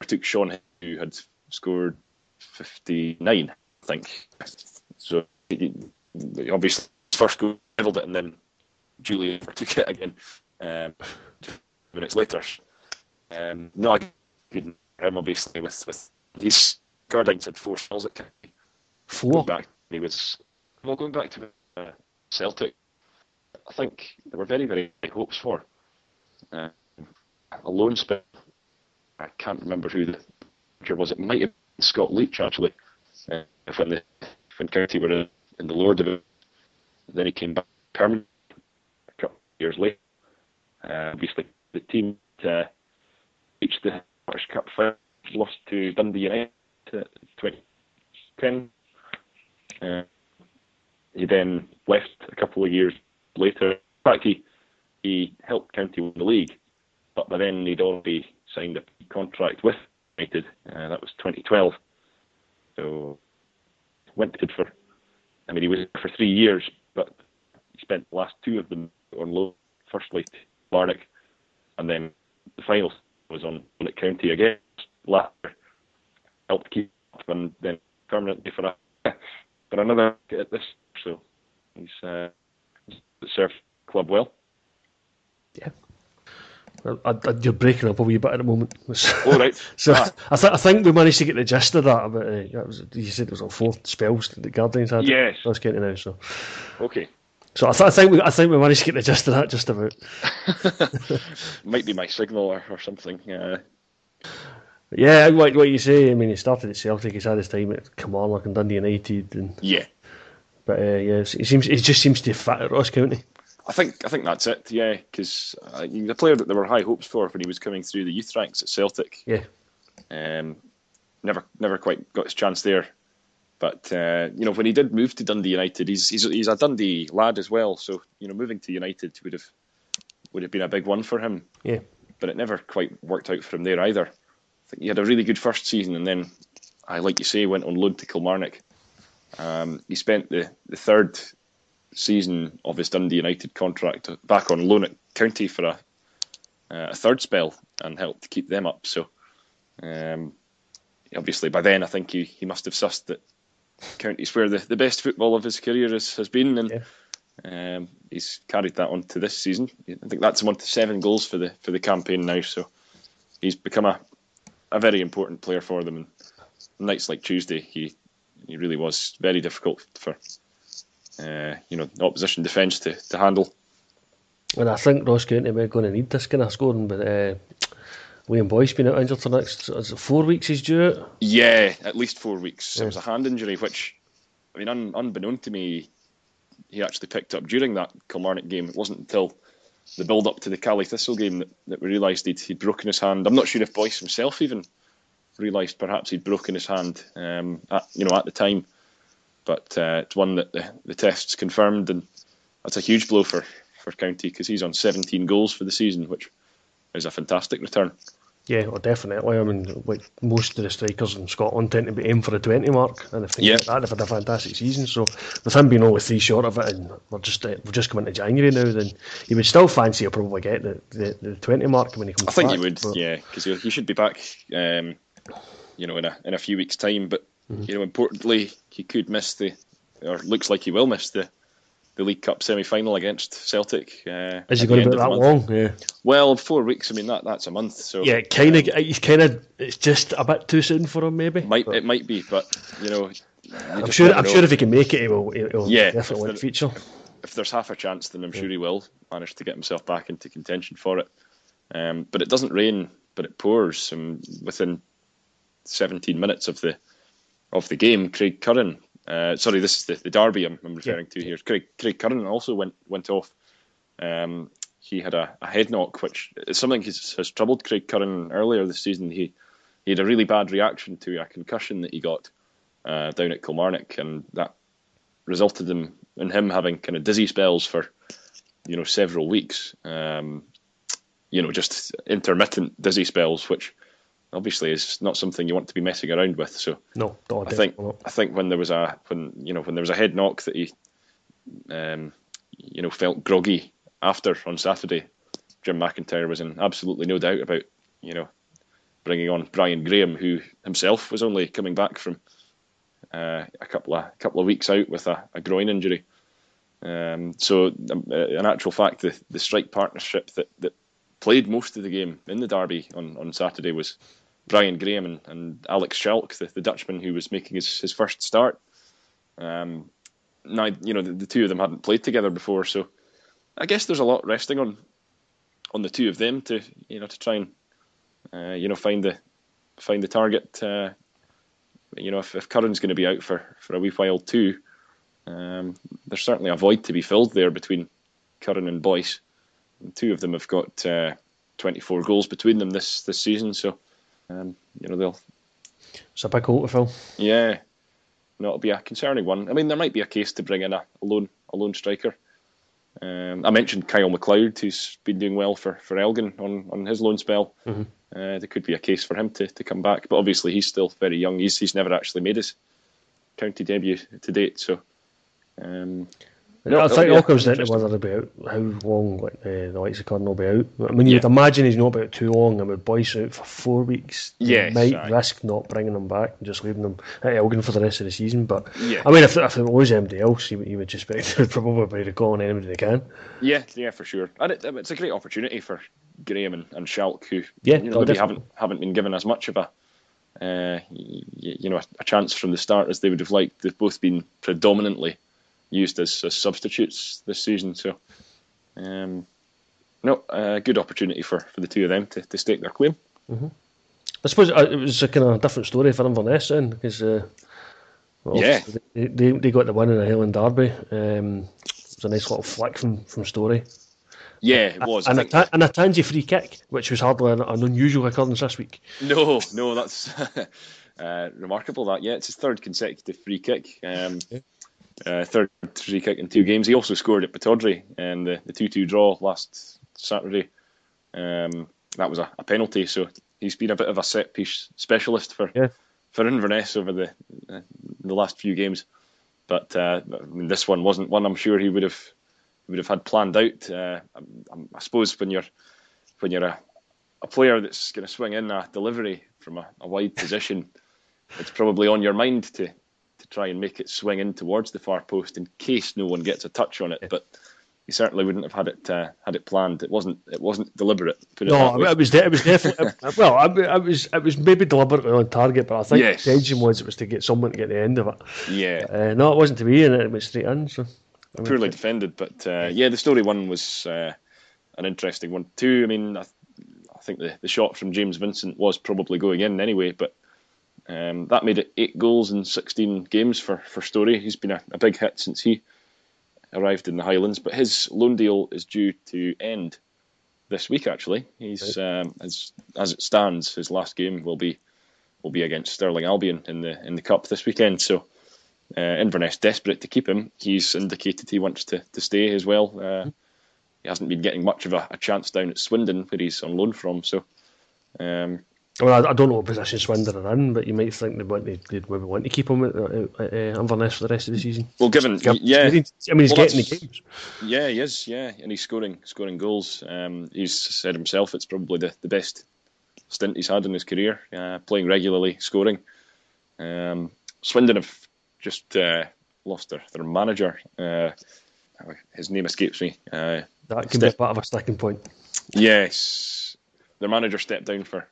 S3: I took Sean who had scored 59, I think. So obviously first goal leveled it, and then Julie [laughs] took it again um, minutes later. Um, no, I couldn't him obviously with with these Gardyne had four shells at County.
S2: Four.
S3: Back, he was well, going back to uh, Celtic, I think there were very, very high hopes for. Uh, a loan spell. I can't remember who the manager was. It might have been Scott Leitch, actually, uh, when, the, when County were in, in the lower division. Then he came back permanently a couple of years later. Uh, obviously, the team reached the Scottish Cup final, lost to Dundee United to 2010. Uh, he then left a couple of years later. In fact, he, he helped County win the league, but by then he'd already signed a contract with United. Uh, that was 2012. So went for, I mean, he was for three years, but he spent the last two of them on loan. Firstly to Bardick, and then the final was on at County again. Latter helped keep up, and then permanently for a for [laughs] another at this so he's uh, served club well.
S2: Yeah. I, I, you're breaking up a wee bit at the moment. [laughs]
S3: All right. [laughs]
S2: so ah. I, th- I think we managed to get the gist of that. But uh, that was, you said it was on four spells that the Guardians had.
S3: Yes.
S2: I was getting now. So.
S3: Okay.
S2: So I, th- I think we I think we managed to get the gist of that just about. [laughs]
S3: Might be my signal or, or something. Yeah.
S2: yeah, what what you say. I mean, he started at Celtic. He's had his time at Kilmarnock and Dundee United, and
S3: yeah,
S2: but uh, yeah, it seems it just seems to fit at Ross County.
S3: I think I think that's it. Yeah, because uh, the player that there were high hopes for when he was coming through the youth ranks at Celtic.
S2: Yeah.
S3: Um, never never quite got his chance there. But uh, you know, when he did move to Dundee United, he's, he's he's a Dundee lad as well. So you know, moving to United would have would have been a big one for him.
S2: Yeah.
S3: But it never quite worked out for him there either. I think he had a really good first season, and then, I like you say, went on loan to Kilmarnock um, he spent the, the third season of his Dundee United contract back on loan at County for a, uh, a third spell and helped keep them up. So, um, obviously, by then I think he, he must have sussed that County's where the, the best football of his career is, has been, and Um, he's carried that on to this season. I think that's him on to seven goals for the for the campaign now. So he's become a a very important player for them. And nights like Tuesday, he he really was very difficult for uh, you know opposition defence to, to handle.
S2: And I think Ross County we're going to need this kind of scoring, but uh, Liam Boyce been out injured for next four weeks he's due out?
S3: Yeah, at least four weeks. Yeah. It was a hand injury, which I mean, un, unbeknown to me, he actually picked up during that Kilmarnock game. It wasn't until the build up to the Caley Thistle game that, that we realised he'd, he'd broken his hand. I'm not sure if Boyce himself even realised perhaps he'd broken his hand, um, at, you know, at the time. But uh, it's one that the, the tests confirmed, and that's a huge blow for, for County because he's on 17 goals for the season, which is a fantastic return.
S2: Yeah, well, definitely. I mean, like most of the strikers in Scotland tend to be aiming for a 20 mark, and if they yeah. get that, they've had a fantastic season. So, with him being only three short of it, and we're just uh, we're just coming to January now, then you would still fancy he'll probably get the, the, the 20 mark when he comes back.
S3: I think
S2: back,
S3: he would, but... yeah, because he should be back, um, you know, in a in a few weeks' time. But mm-hmm. you know, importantly, he could miss the, or looks like he will miss the the League Cup semi final against Celtic. Uh,
S2: Is he going to be that long? Yeah.
S3: Well, four weeks. I mean, that that's a month. So
S2: yeah, kind of. Um, he's kind of. It's just a bit too soon for him, maybe.
S3: Might but. it might be, but you know.
S2: I'm sure. I'm know. sure if he can make it, he will. He'll yeah, definitely there, feature.
S3: If there's half a chance, then I'm yeah. sure he will manage to get himself back into contention for it. Um, but it doesn't rain, but it pours. And within 17 minutes of the of the game, Craig Curran uh, sorry, this is the, the derby I'm, I'm referring yeah. to here. Craig, Craig Curran also went went off. Um, he had a, a, head knock, which is something has, has troubled Craig Curran earlier this season. He he had a really bad reaction to a concussion that he got uh, down at Kilmarnock, and that resulted in, in him having kind of dizzy spells for you know several weeks. Um, you know, just intermittent dizzy spells, which obviously is not something you want to be messing around with. So
S2: no,
S3: I think not. I think when there was a when you know when there was a head knock that he um, you know felt groggy after on Saturday, Jim McIntyre was in absolutely no doubt about you know bringing on Brian Graham, who himself was only coming back from uh, a couple of a couple of weeks out with a, a groin injury. Um, so, um, uh, in actual fact, the, the strike partnership that, that played most of the game in the derby on, on Saturday was Brian Graham and, and Alex Schalk, the, the Dutchman who was making his, his first start. Um, now, you know, the, the, two of them hadn't played together before, so I guess there's a lot resting on on the two of them to you know to try and uh, you know find the find the target. Uh, you know, if, if Curran's going to be out for, for a wee while too, um, there's certainly a void to be filled there between Curran and Boyce. And two of them have got uh, 24 goals between them this this season, so um, you know, they'll.
S2: It's a big hole to fill.
S3: Yeah, no, it'll be a concerning one. I mean, there might be a case to bring in a, a lone a lone striker. Um, I mentioned Kyle McLeod, who's been doing well for, for Elgin on, on his loan spell. Mm-hmm. Uh, there could be a case for him to, to come back, but obviously he's still very young. He's he's never actually made his county debut to date, so um,
S2: no, I think it all comes down to whether be out, how long like, uh, the likes of Curran will be out. I mean, yeah. you'd imagine he's not about too long, and with Boyce out for four weeks,
S3: yeah,
S2: you might risk not bringing him back and just leaving him at Elgin for the rest of the season. But
S3: yeah.
S2: I mean, if, if it was anybody else, he, he would just be [laughs] probably be calling anybody they can.
S3: Yeah, yeah, for sure. And it, it's a great opportunity for Graham and, and Schalk, who
S2: yeah,
S3: you know, maybe haven't haven't been given as much of a uh, you, you know a, a chance from the start as they would have liked. They've both been predominantly used as, as substitutes this season. So, um, no, a good opportunity for, for the two of them to, to stake their claim.
S2: Mm-hmm. I suppose uh, it was a kind of different story for Inverness then, because uh,
S3: well, yeah,
S2: they, they, they got the win in the Highland Derby. Um, it was a nice little flick from from Storey.
S3: Yeah, it was.
S2: And, a, and a Tansey free kick, which was hardly an, an unusual occurrence this week.
S3: No, no, that's [laughs] uh, remarkable. That yeah, it's his third consecutive free kick. Um, yeah uh, third free kick in two games. He also scored at in the, the 2 2 draw last Saturday. Um, that was a, a, penalty, so he's been a bit of a set piece specialist for
S2: yeah.
S3: for Inverness over the uh, the last few games. But uh, I mean, this one wasn't one I'm sure he would have would have had planned out. Uh, I, I, suppose when you're when you're a, a player that's going to swing in a delivery from a, a wide position, it's probably on your mind to to try and make it swing in towards the far post in case no one gets a touch on it. But he certainly wouldn't have had it uh, had it planned. It wasn't it wasn't deliberate.
S2: It no, it was de- it was definitely [laughs] well. I, was it was maybe deliberately on target, but I think yes. the intention was it was to get someone to get the end of it.
S3: Yeah.
S2: Uh, no, it wasn't to be, and it went straight in. So
S3: poorly defended, but uh, yeah, the Storey one was uh, an interesting one too. I mean, I, I think the, the shot from James Vincent was probably going in anyway, but um, that made it eight goals in 16 games for, for Storey. He's been a, a, big hit since he arrived in the Highlands, but his loan deal is due to end this week. Actually, he's um, as as it stands, his last game will be will be against Stirling Albion in the in the cup this weekend. So uh, Inverness desperate to keep him. He's indicated he wants to, to stay as well. Uh, he hasn't been getting much of a, a, chance down at Swindon, where he's on loan from. So um,
S2: well, I, I, don't know what position Swindon are in, but you might think they want to, they'd maybe want to keep him at, at, at uh, Inverness for the rest of the season.
S3: Well, given yeah, I
S2: mean he's well, getting the games.
S3: Yeah, he is. Yeah, and he's scoring scoring goals. Um, he's said himself it's probably the, the best stint he's had in his career, uh, playing regularly, scoring. Um, Swindon have just uh, lost their, their manager. Uh, his name escapes me. Uh,
S2: that can step- be part of a sticking point.
S3: Yes, their manager stepped down for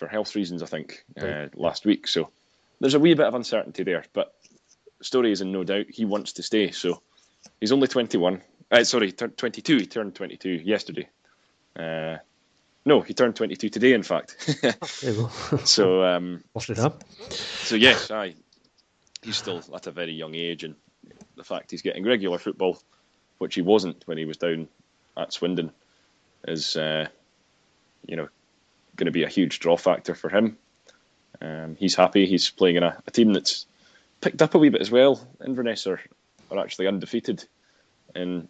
S3: for health reasons, I think, uh, last week. So there's a wee bit of uncertainty there, but Storey is in no doubt. He wants to stay, so he's only 21. Uh, sorry, 22. He turned 22 yesterday. Uh, no, he turned 22 today, in fact. [laughs] [laughs] so, um, so yes, I. He's still at a very young age, and the fact he's getting regular football, which he wasn't when he was down at Swindon, is uh, you know going to be a huge draw factor for him. Um, he's happy. He's playing in a, a, team that's picked up a wee bit as well. Inverness are, are actually undefeated in,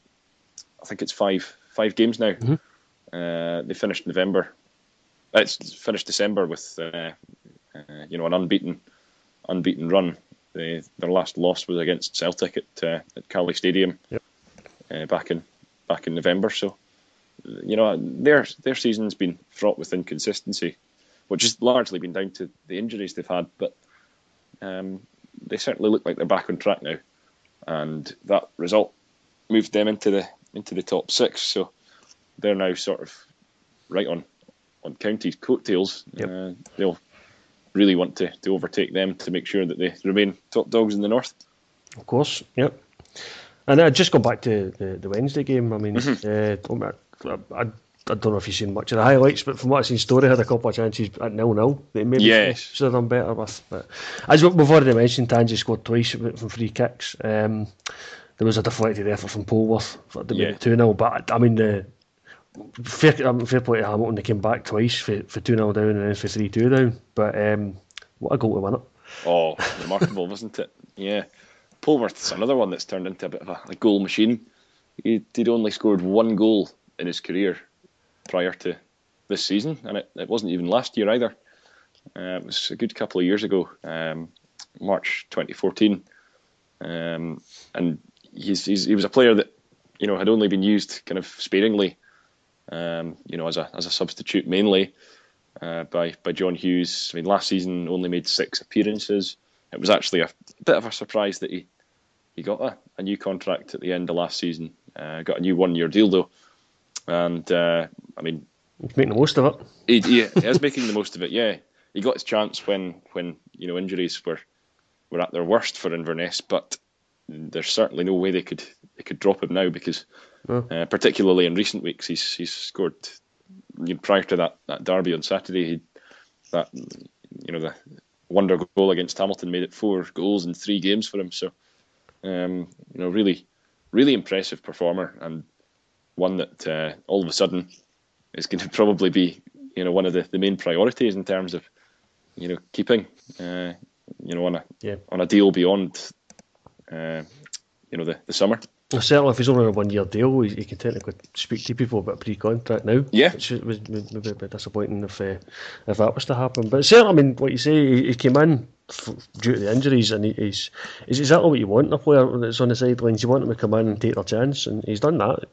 S3: I think it's five five games now. Mm-hmm. Uh, they finished November. It's finished December with uh, uh, you know an unbeaten unbeaten run. They, their last loss was against Celtic at uh, at Caley Stadium
S2: yep.
S3: Uh, back in back in November. So you know, their their season's been fraught with inconsistency, which has largely been down to the injuries they've had. But um, they certainly look like they're back on track now, and that result moved them into the into the top six. So they're now sort of right on on county's coattails.
S2: Yep. Uh,
S3: they'll really want to, to overtake them to make sure that they remain top dogs in the north.
S2: Of course, yep. And I just go back to the, the Wednesday game. I mean, mm-hmm. uh, I, I, don't know if you've seen much of the highlights, but from what I've seen, Storey had a couple of chances at nil nil. They maybe
S3: yes.
S2: should have done better with. But as we've already mentioned, Tansey scored twice from free kicks. Um, there was a deflected effort from Polworth for the yeah. two 0 But I mean, the fair, fair play to Hamilton. They came back twice for for two 0 down and then for three two down. But um, what a goal to win it!
S3: Oh, remarkable, [laughs] wasn't it? Yeah, Polworth's another one that's turned into a bit of a, a goal machine. He, would only scored one goal in his career prior to this season, and it, it wasn't even last year either. Uh, it was a good couple of years ago, um, March 2014, um, and he's, he's, he was a player that you know had only been used kind of sparingly, um, you know, as a as a substitute mainly uh, by by John Hughes. I mean, last season only made six appearances. It was actually a bit of a surprise that he he got a, a new contract at the end of last season. Uh, got a new one year deal though and uh, I mean,
S2: he's making the most of it.
S3: He, he, he is making the most of it. Yeah, he got his chance when when you know injuries were were at their worst for Inverness, but there's certainly no way they could they could drop him now because, uh, particularly in recent weeks, he's he's scored. You know, prior to that, that derby on Saturday, he that you know the wonder goal against Hamilton made it four goals in three games for him. So, um, you know, really, really impressive performer, and one that uh, all of a sudden is going [laughs] to probably be you know one of the, the main priorities in terms of you know keeping uh, you know on a
S2: yeah.
S3: on a deal beyond uh, you know the, the summer.
S2: Well, certainly, if he's only on a one-year deal, he, he, can technically speak to people about pre-contract now.
S3: Yeah,
S2: which was maybe a bit disappointing if uh, if that was to happen. But certainly, I mean, what you say, he, he came in f- due to the injuries, and he, he's is exactly what you want a player that's on the sidelines. You want him to come in and take their chance, and he's done that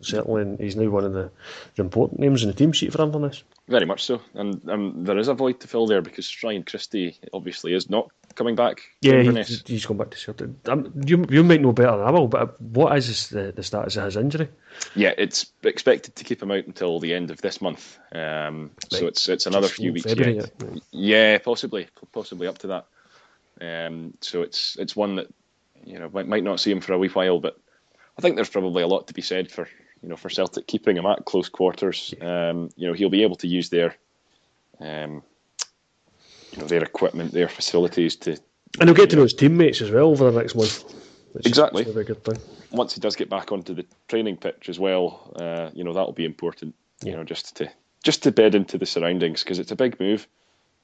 S2: certainly he's now one of the, the, important names in the team sheet for Inverness.
S3: Very much so, and um, there is a void to fill there because Ryan Christie obviously is not coming back?
S2: Yeah, he's, he's going back to Celtic. Um, you you might know better than I will, but what is the, the status of his injury?
S3: Yeah, it's expected to keep him out until the end of this month. Um, right. So it's it's another Just few weeks February, yet. Yeah. yeah, possibly, possibly up to that. Um, so it's it's one that you know might, might not see him for a wee while, but I think there's probably a lot to be said for you know for Celtic keeping him at close quarters. Um, you know he'll be able to use their um, you know their equipment, their facilities to.
S2: And he'll get to know his teammates as well over the next month.
S3: exactly.
S2: very good thing.
S3: Once he does get back onto the training pitch as well, uh, you know that'll be important. Yeah. You know, just to just to bed into the surroundings because it's a big move.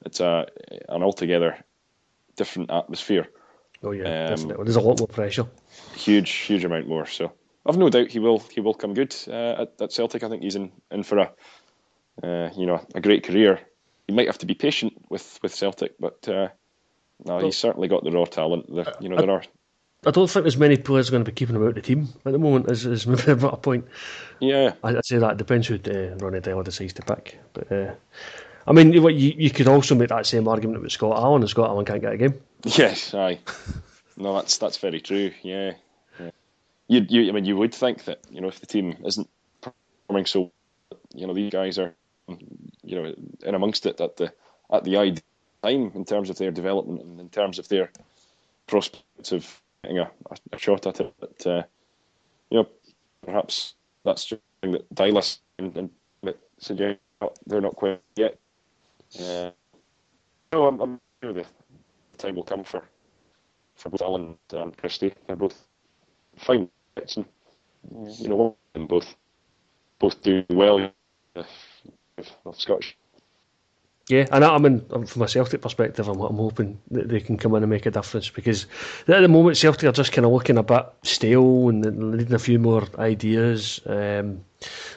S3: It's a an altogether different atmosphere.
S2: Oh yeah, um, definitely. There's a lot more pressure.
S3: Huge, huge amount more. So I've no doubt he will he will come good uh, at, at, Celtic. I think he's in, in for a uh, you know a great career. He might have to be patient with, with Celtic, but uh, no, well, he's certainly got the raw talent. The, you know, I, there are.
S2: I don't think there's many players going to be keeping him out of the team at the moment. Is, is [laughs] maybe a point.
S3: Yeah,
S2: I, would say that depends who uh, Ronny Deila decides to pick. But uh, I mean, you, you could also make that same argument with Scott Allan, and Scott Allan can't get a game.
S3: Yes, aye. no, that's that's very true. Yeah, yeah. You, you, I mean, you would think that you know if the team isn't performing so, you know, these guys are, you know, in amongst it at the at the ideal time in terms of their development and in terms of their prospects of getting a, a shot at it. But uh, you know, perhaps that's something that Deila's and, and that suggest they're not quite yet. Yeah. No, I'm, I'm sure time will come for for both Allan and Christie. They're both fine and you know, both both do well of Scottish.
S2: Yeah, and I, mean, from a Celtic perspective, I'm, I'm hoping that they can come in and make a difference because at the moment Celtic are just kind of looking a bit stale and needing a few more ideas. Um,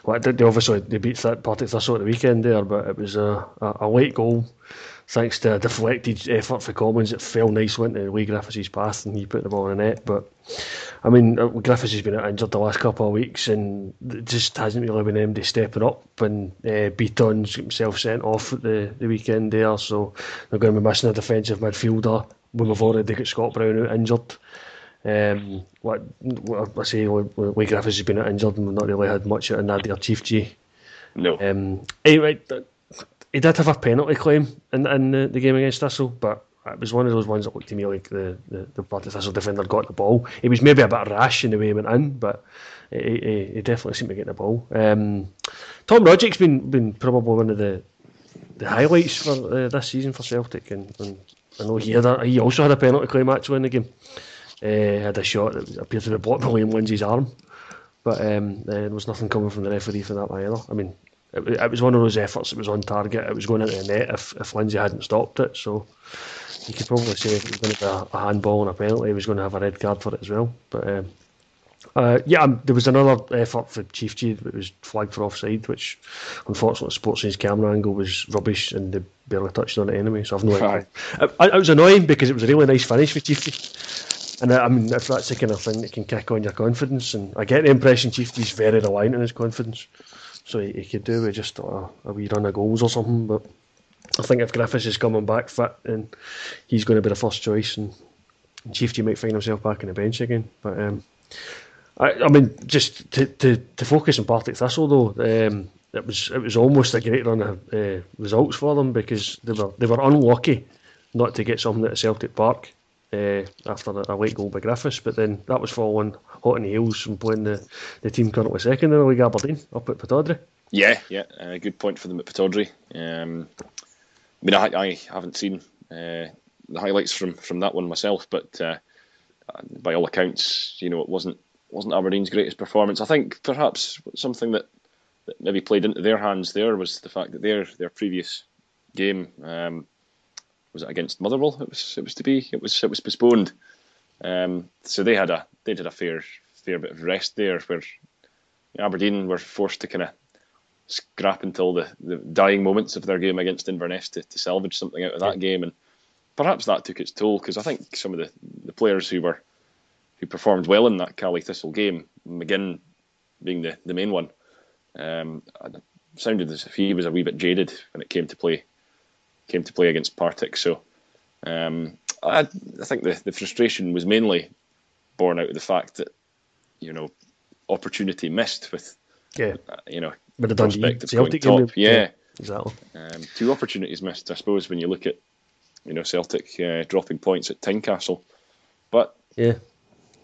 S2: well, they obviously they beat Partick Thistle at the weekend there, but it was a, a, a late goal thanks to a deflected effort for Commons, it fell nicely into way Griffiths' path and he put the ball in the net. But I mean, uh, Griffiths has been injured the last couple of weeks and just hasn't really been anybody stepping up. And uh, Bitton's himself sent off at the, the weekend there, so they're going to be missing a defensive midfielder when we've already got Scott Brown out injured. Um, what, what I say, Leigh Griffiths has been injured and we've not really had much out of Nadir Ciftci.
S3: No.
S2: Um, anyway, he did have a penalty claim in, in the, the game against Thistle, but it was one of those ones that looked to me like the, the, the Partick Thistle defender got the ball. It was maybe a bit rash in the way he went in, but he, he, he definitely seemed to get the ball. Um, Tom Rogic's been been probably one of the the highlights for uh, this season for Celtic, and, and I know he had a, he also had a penalty claim actually in the game. Uh, had a shot that appeared to be blocked [laughs] by Liam Lindsay's arm, but um, uh, there was nothing coming from the referee for that either. I mean, it, it was one of those efforts. that was on target. It was going into the net if, if Lindsay hadn't stopped it. So you could probably say if it was going to be a, a handball and a penalty, he was going to have a red card for it as well. But um, uh, yeah, um, there was another effort for Ciftci that was flagged for offside, which unfortunately Sportscene camera angle was rubbish and they barely touched on it anyway. So I've no [laughs] idea. It, it, was annoying because it was a really nice finish for Ciftci. And uh, I mean, if that's the kind of thing that can kick on your confidence, and I get the impression Ciftci's very reliant on his confidence so he, he could do with just a, a wee run of goals or something. But I think if Griffiths is coming back fit, then he's going to be the first choice, and, and might find himself back on the bench again. But um, I, I mean, just to, to, to focus on Partick Thistle though, um, it was it was almost a great run of uh, results for them because they were they were unlucky not to get something at Celtic Park uh, after a late goal by Griffiths, but then that was following hot in the heels from playing the, the team currently second in the league, Aberdeen, up at Pittodrie.
S3: Yeah, yeah, a uh, good point for them at Pittodrie. Um, I mean, I, I haven't seen uh, the highlights from, from that one myself, but uh, by all accounts, you know, it wasn't wasn't Aberdeen's greatest performance. I think perhaps something that, that maybe played into their hands there was the fact that their their previous game um, was it against Motherwell? It was it was to be. It was it was postponed. Um, so they had a they did a fair fair bit of rest there, where Aberdeen were forced to kind of scrap until the, the dying moments of their game against Inverness to, to salvage something out of that game, and perhaps that took its toll because I think some of the, the players who were who performed well in that Caley Thistle game, McGinn being the, the main one, um, sounded as if he was a wee bit jaded when it came to play came to play against Partick. So um, I, I think the, the frustration was mainly born out of the fact that you know opportunity missed with
S2: yeah
S3: uh, you know
S2: with the
S3: prospect of going
S2: Celtic
S3: top.
S2: game.
S3: Yeah,
S2: exactly.
S3: um, two opportunities missed. I suppose when you look at you know Celtic uh, dropping points at Tynecastle, but
S2: Yeah.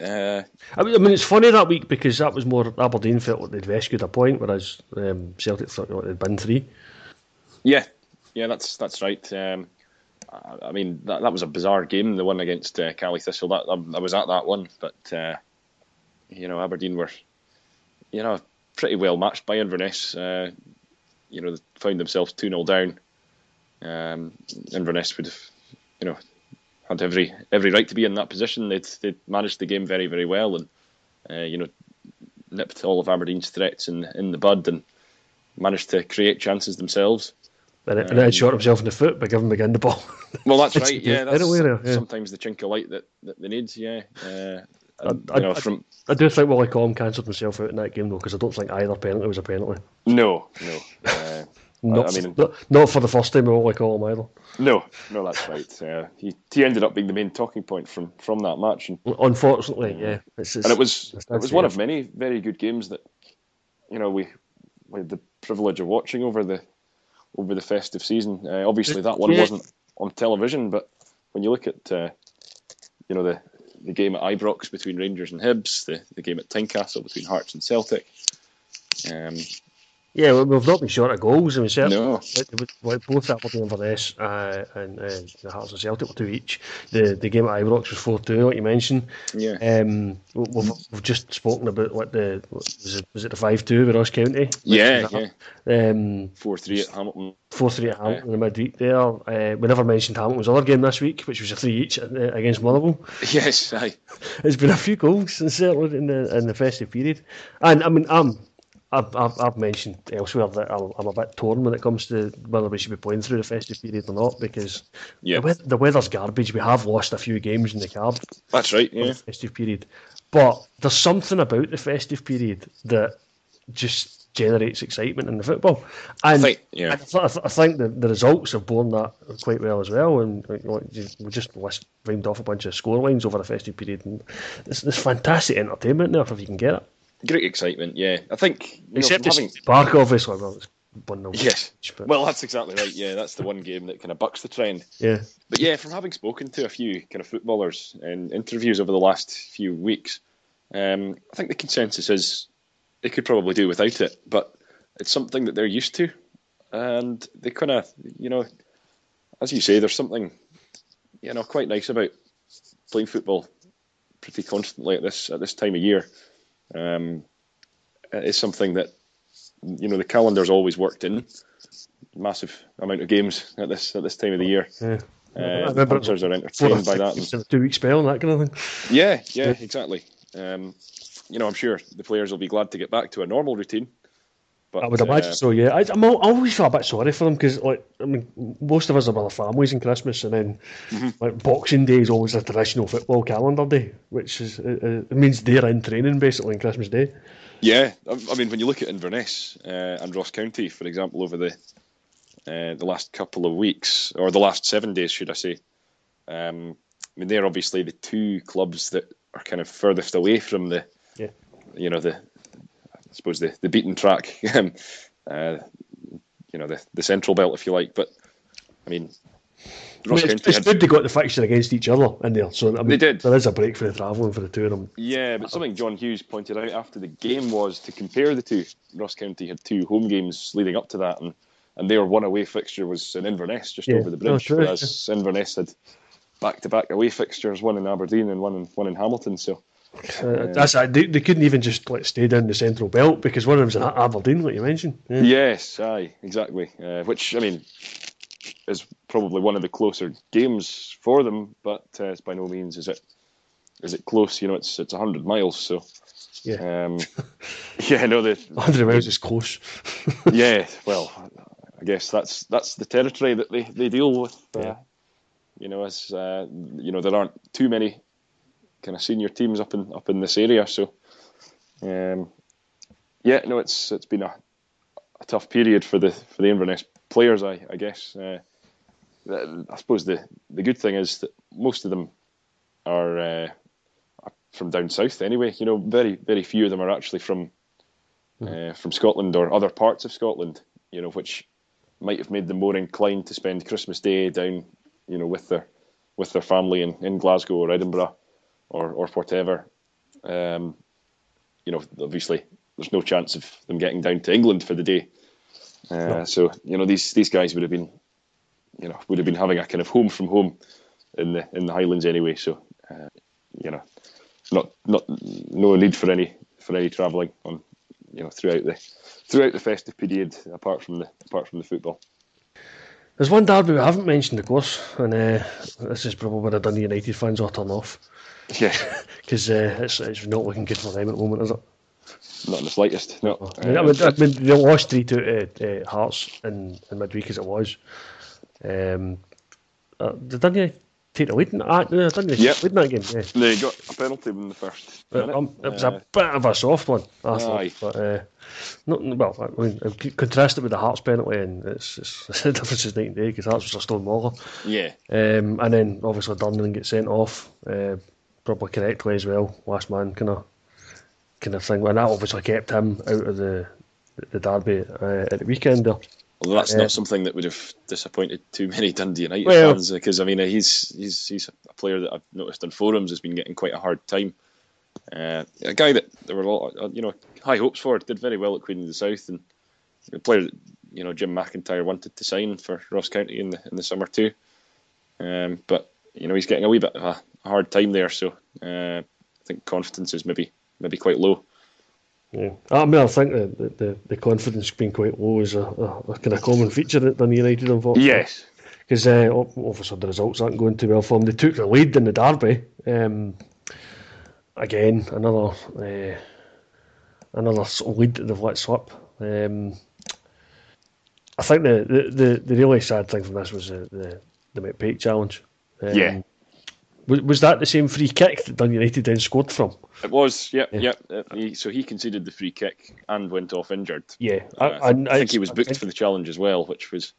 S3: uh,
S2: I mean, I mean, it's funny that week because that was more Aberdeen felt like they'd rescued a point, whereas um, Celtic thought like they'd been three.
S3: yeah, yeah, that's that's right. Um, I, I mean that that was a bizarre game, the one against uh, Caley Thistle. That I, I was at that one, but uh, you know Aberdeen were you know pretty well matched by Inverness. Uh, you know, they found themselves two 0 down. Um, Inverness would have, you know, had every every right to be in that position. They'd they'd managed the game very very well, and uh, you know, nipped all of Aberdeen's threats in in the bud and managed to create chances themselves.
S2: And, it, and then shot himself in the foot by giving McGinn the ball. [laughs]
S3: Well, that's right. Yeah, that's
S2: anyway there, yeah.
S3: sometimes the chink of light that, that they need. Yeah, uh, and,
S2: I-
S3: you know,
S2: I-
S3: from
S2: I do think Willie Collum cancelled himself out in that game though, because I don't think either penalty was a penalty.
S3: no, no. Uh, [laughs]
S2: Not,
S3: I mean,
S2: not, not for the first time with Willie Collum either.
S3: no, no, that's right. Uh, he he ended up being the main talking point from from that match, and
S2: Unfortunately, yeah. It's, it's,
S3: and it was it was one of many very good games that you know we we had the privilege of watching over the over the festive season. Uh, obviously, that one wasn't on television, but when you look at uh, you know the the game at Ibrox between Rangers and Hibs, the, the game at Tynecastle between Hearts and Celtic. Um,
S2: Yeah, we- we've not been short of goals. I mean, certainly,
S3: no,
S2: it- it was- well, both Aberdeen and Inverness uh, and uh, the Hearts and Celtic were two each. The the game at Ibrox was four two, like you mentioned.
S3: yeah,
S2: Um, we- we've, we've just spoken about what the was it, was it the five two with Ross County?
S3: yeah, yeah.
S2: Um,
S3: Four three at Hamilton.
S2: four three at Hamilton in the midweek there. Uh, we never mentioned Hamilton's other game this week, which was a three each uh, against Motherwell. [laughs]
S3: Yes, aye.
S2: There's been a few goals certainly in the in the festive period, and I mean I'm. I've, I've, I've mentioned elsewhere that I'm, I'm a bit torn when it comes to whether we should be playing through the festive period or not because
S3: Yeah.
S2: the, the weather's garbage. We have lost a few games in the card
S3: That's right. Yeah,
S2: the festive period, but there's something about the festive period that just generates excitement in the football. And
S3: I think. Yeah,
S2: I, th- I, th- I think the, the results have borne that quite well as well. And like, we just list, rhymed off a bunch of scorelines over the festive period, and there's, there's fantastic entertainment there if you can get it.
S3: Great excitement. Yeah, I think. You know,
S2: Except
S3: having,
S2: Park, obviously. Well, it's one nil
S3: Yes.
S2: but
S3: Well, that's exactly right. Yeah, that's the one game that kind of bucks the trend.
S2: yeah,
S3: But yeah, from having spoken to a few kind of footballers in interviews over the last few weeks, um, I think the consensus is they could probably do without it, but it's something that they're used to, and they kind of, you know, as you say, there's something, you know, quite nice about playing football pretty constantly at this at this time of year. Um, it's something that you know the calendar's always worked in. Massive amount of games at this at this time of the year.
S2: yeah.
S3: Uh, the punters are entertained by that. And,
S2: two week spell and that kind of thing.
S3: yeah, yeah, exactly. Um, you know, I'm sure the players will be glad to get back to a normal routine. But
S2: I would imagine
S3: uh,
S2: so. Yeah, I, I'm always feel a bit sorry for them because, like, I mean, most of us are with our families in Christmas, and then
S3: Mm-hmm.
S2: like Boxing Day is always a traditional football calendar day, which is uh, uh, it means they're in training basically on Christmas Day.
S3: Yeah, I, I mean, when you look at Inverness uh, and Ross County, for example, over the uh, the last couple of weeks or the last seven days, should I say? Um, I mean, they're obviously the two clubs that are kind of furthest away from the,
S2: Yeah.
S3: you know, the suppose the the beaten track, [laughs] um, uh, you know, the the central belt, if you like. But I mean,
S2: I mean, it's
S3: County
S2: it's
S3: had
S2: good they got the fixture against each other in there, so I mean,
S3: They did.
S2: There is a break for the travelling for the two of them.
S3: Yeah, but something John Hughes pointed out after the game was to compare the two. Ross County had two home games leading up to that, and, and their one away fixture was in Inverness, just
S2: Yeah.
S3: over the
S2: Oh,
S3: bridge,
S2: true,
S3: whereas Inverness had back to back away fixtures, one in Aberdeen and one in one in Hamilton. So
S2: Uh, that's uh, they, they couldn't even just like stay down the central belt because one of them's in Aberdeen, like you mentioned. Yeah.
S3: yes, aye, exactly. Uh, which I mean is probably one of the closer games for them, but uh, it's by no means is it is it close. You know, it's it's hundred miles, so.
S2: Yeah.
S3: Um, [laughs] [laughs] yeah, no, the
S2: 100 miles is close. [laughs]
S3: yeah, well, I guess that's that's the territory that they, they deal with. Uh,
S2: Yeah.
S3: You know, as uh, you know, there aren't too many kind of senior teams up in up in this area, so um, yeah, no, it's it's been a, a tough period for the for the Inverness players, I I guess. Uh, I suppose the the good thing is that most of them are, uh, are from down south anyway. You know, very very few of them are actually from mm. uh, from Scotland or other parts of Scotland. You know, which might have made them more inclined to spend Christmas Day down, you know, with their with their family in, in Glasgow or Edinburgh or or whatever. Um, you know, obviously there's no chance of them getting down to England for the day. Uh, no. So you know these these guys would have been, you know, would have been having a kind of home from home in the in the Highlands anyway. So uh, you know, not not no need for any for any travelling on you know throughout the throughout the festive period apart from the apart from the football.
S2: There's one derby we haven't mentioned, of course, and uh, this is probably where the Dundee United fans will turn off.
S3: Yeah, [laughs]
S2: because uh, it's it's not looking good for them at the moment, is it?
S3: Not in the slightest. No.
S2: Oh. I mean, I mean, I mean they lost three to uh, uh, Hearts in, in midweek as it was. Um, uh, didn't take the lead in that? No, didn't they?
S3: Yep.
S2: Lead in that game. Yeah.
S3: They got a penalty in the first.
S2: But, um, it was a uh, bit of a soft one. I thought, but uh, not well. I mean, contrast it with the Hearts penalty, and it's, it's [laughs] the difference is night and day because Hearts was a stone mauler.
S3: Yeah.
S2: Um, and then obviously Durnan gets sent off, uh, probably correctly as well. Last man kind of kind of thing. And that obviously kept him out of the the derby uh, at the weekend there.
S3: Well, that's uh, not something that would have disappointed too many [laughs] Dundee United well, fans because I mean he's he's he's a player that I've noticed on forums has been getting quite a hard time. Uh, a guy that there were a lot, uh, you know, high hopes for. Did very well at Queen of the South, and a player that you know Jim McIntyre wanted to sign for Ross County in the in the summer too. Um, but you know he's getting a wee bit of a hard time there, so uh, I think confidence is maybe maybe quite low.
S2: Yeah, I mean, I think the the, the confidence being quite low is a, a, a kind of common feature at Dundee United, unfortunately.
S3: Yes,
S2: because uh, obviously the results aren't going too well for them. They took the lead in the derby. Um, again, another uh, another sort of lead that they've let slip. Um, I think the, the, the, the, really sad thing from this was the the, the McPake challenge.
S3: Um, yeah.
S2: Was, was that the same free kick that Dun United then scored from?
S3: It was, yeah, yeah. yeah. He, so he conceded the free kick and went off injured.
S2: Yeah,
S3: uh, I, I, I, think he was booked for the challenge as well, which was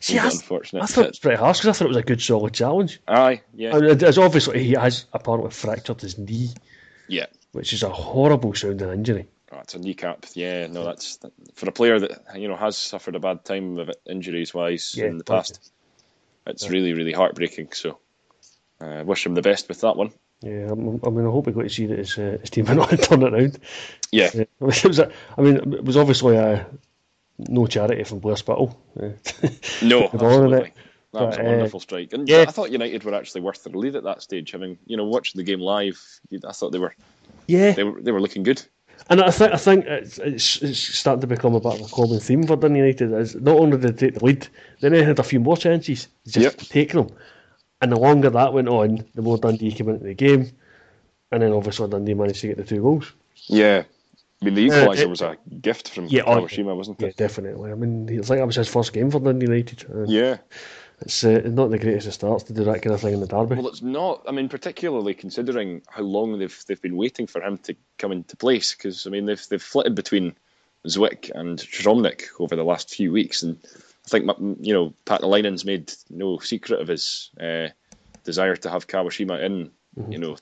S2: See, unfortunate. I thought it was pretty harsh because I thought it was a good solid challenge.
S3: Aye, yeah.
S2: as obviously he has apparently fractured his knee.
S3: Yeah.
S2: Which is a horrible sounding injury.
S3: Oh, it's a kneecap. Yeah, no, that's for a player that you know has suffered a bad time of it injuries wise yeah, in the past. It's yeah. really, really heartbreaking. So uh, wish him the best with that one.
S2: Yeah, I mean, I hope we got to see that his, uh, his team went on and it around.
S3: Yeah, [laughs] it
S2: was. A, I mean, it was obviously a no charity from Blair Spittal. [laughs]
S3: no, [laughs] absolutely. That was a wonderful uh, strike, and yeah. I thought United were actually worth the lead at that stage. Having you know watched the game live, I thought they were,
S2: yeah,
S3: they were they were looking good.
S2: And I think I think it's, it's, it's starting to become a bit of a common theme for Dundee United. Is not only did they take the lead, then they had a few more chances, just yep. taking them. And the longer that went on, the more Dundee came into the game. And then obviously Dundee managed to get the two goals.
S3: Yeah. I mean, the equaliser uh, was a gift from yeah, oh, Kawashima, wasn't
S2: it? Yeah, definitely. I mean, it's like that was his first game for Dundee United.
S3: Uh, yeah.
S2: It's uh, not the greatest of starts to do that kind of thing in the derby.
S3: Well, it's not. I mean, particularly considering how long they've they've been waiting for him to come into place. Because I mean, they've they've flitted between Zwick and Szromnik over the last few weeks, and I think you know Paatelainen's made no secret of his uh, desire to have Kawashima in, mm-hmm. you know,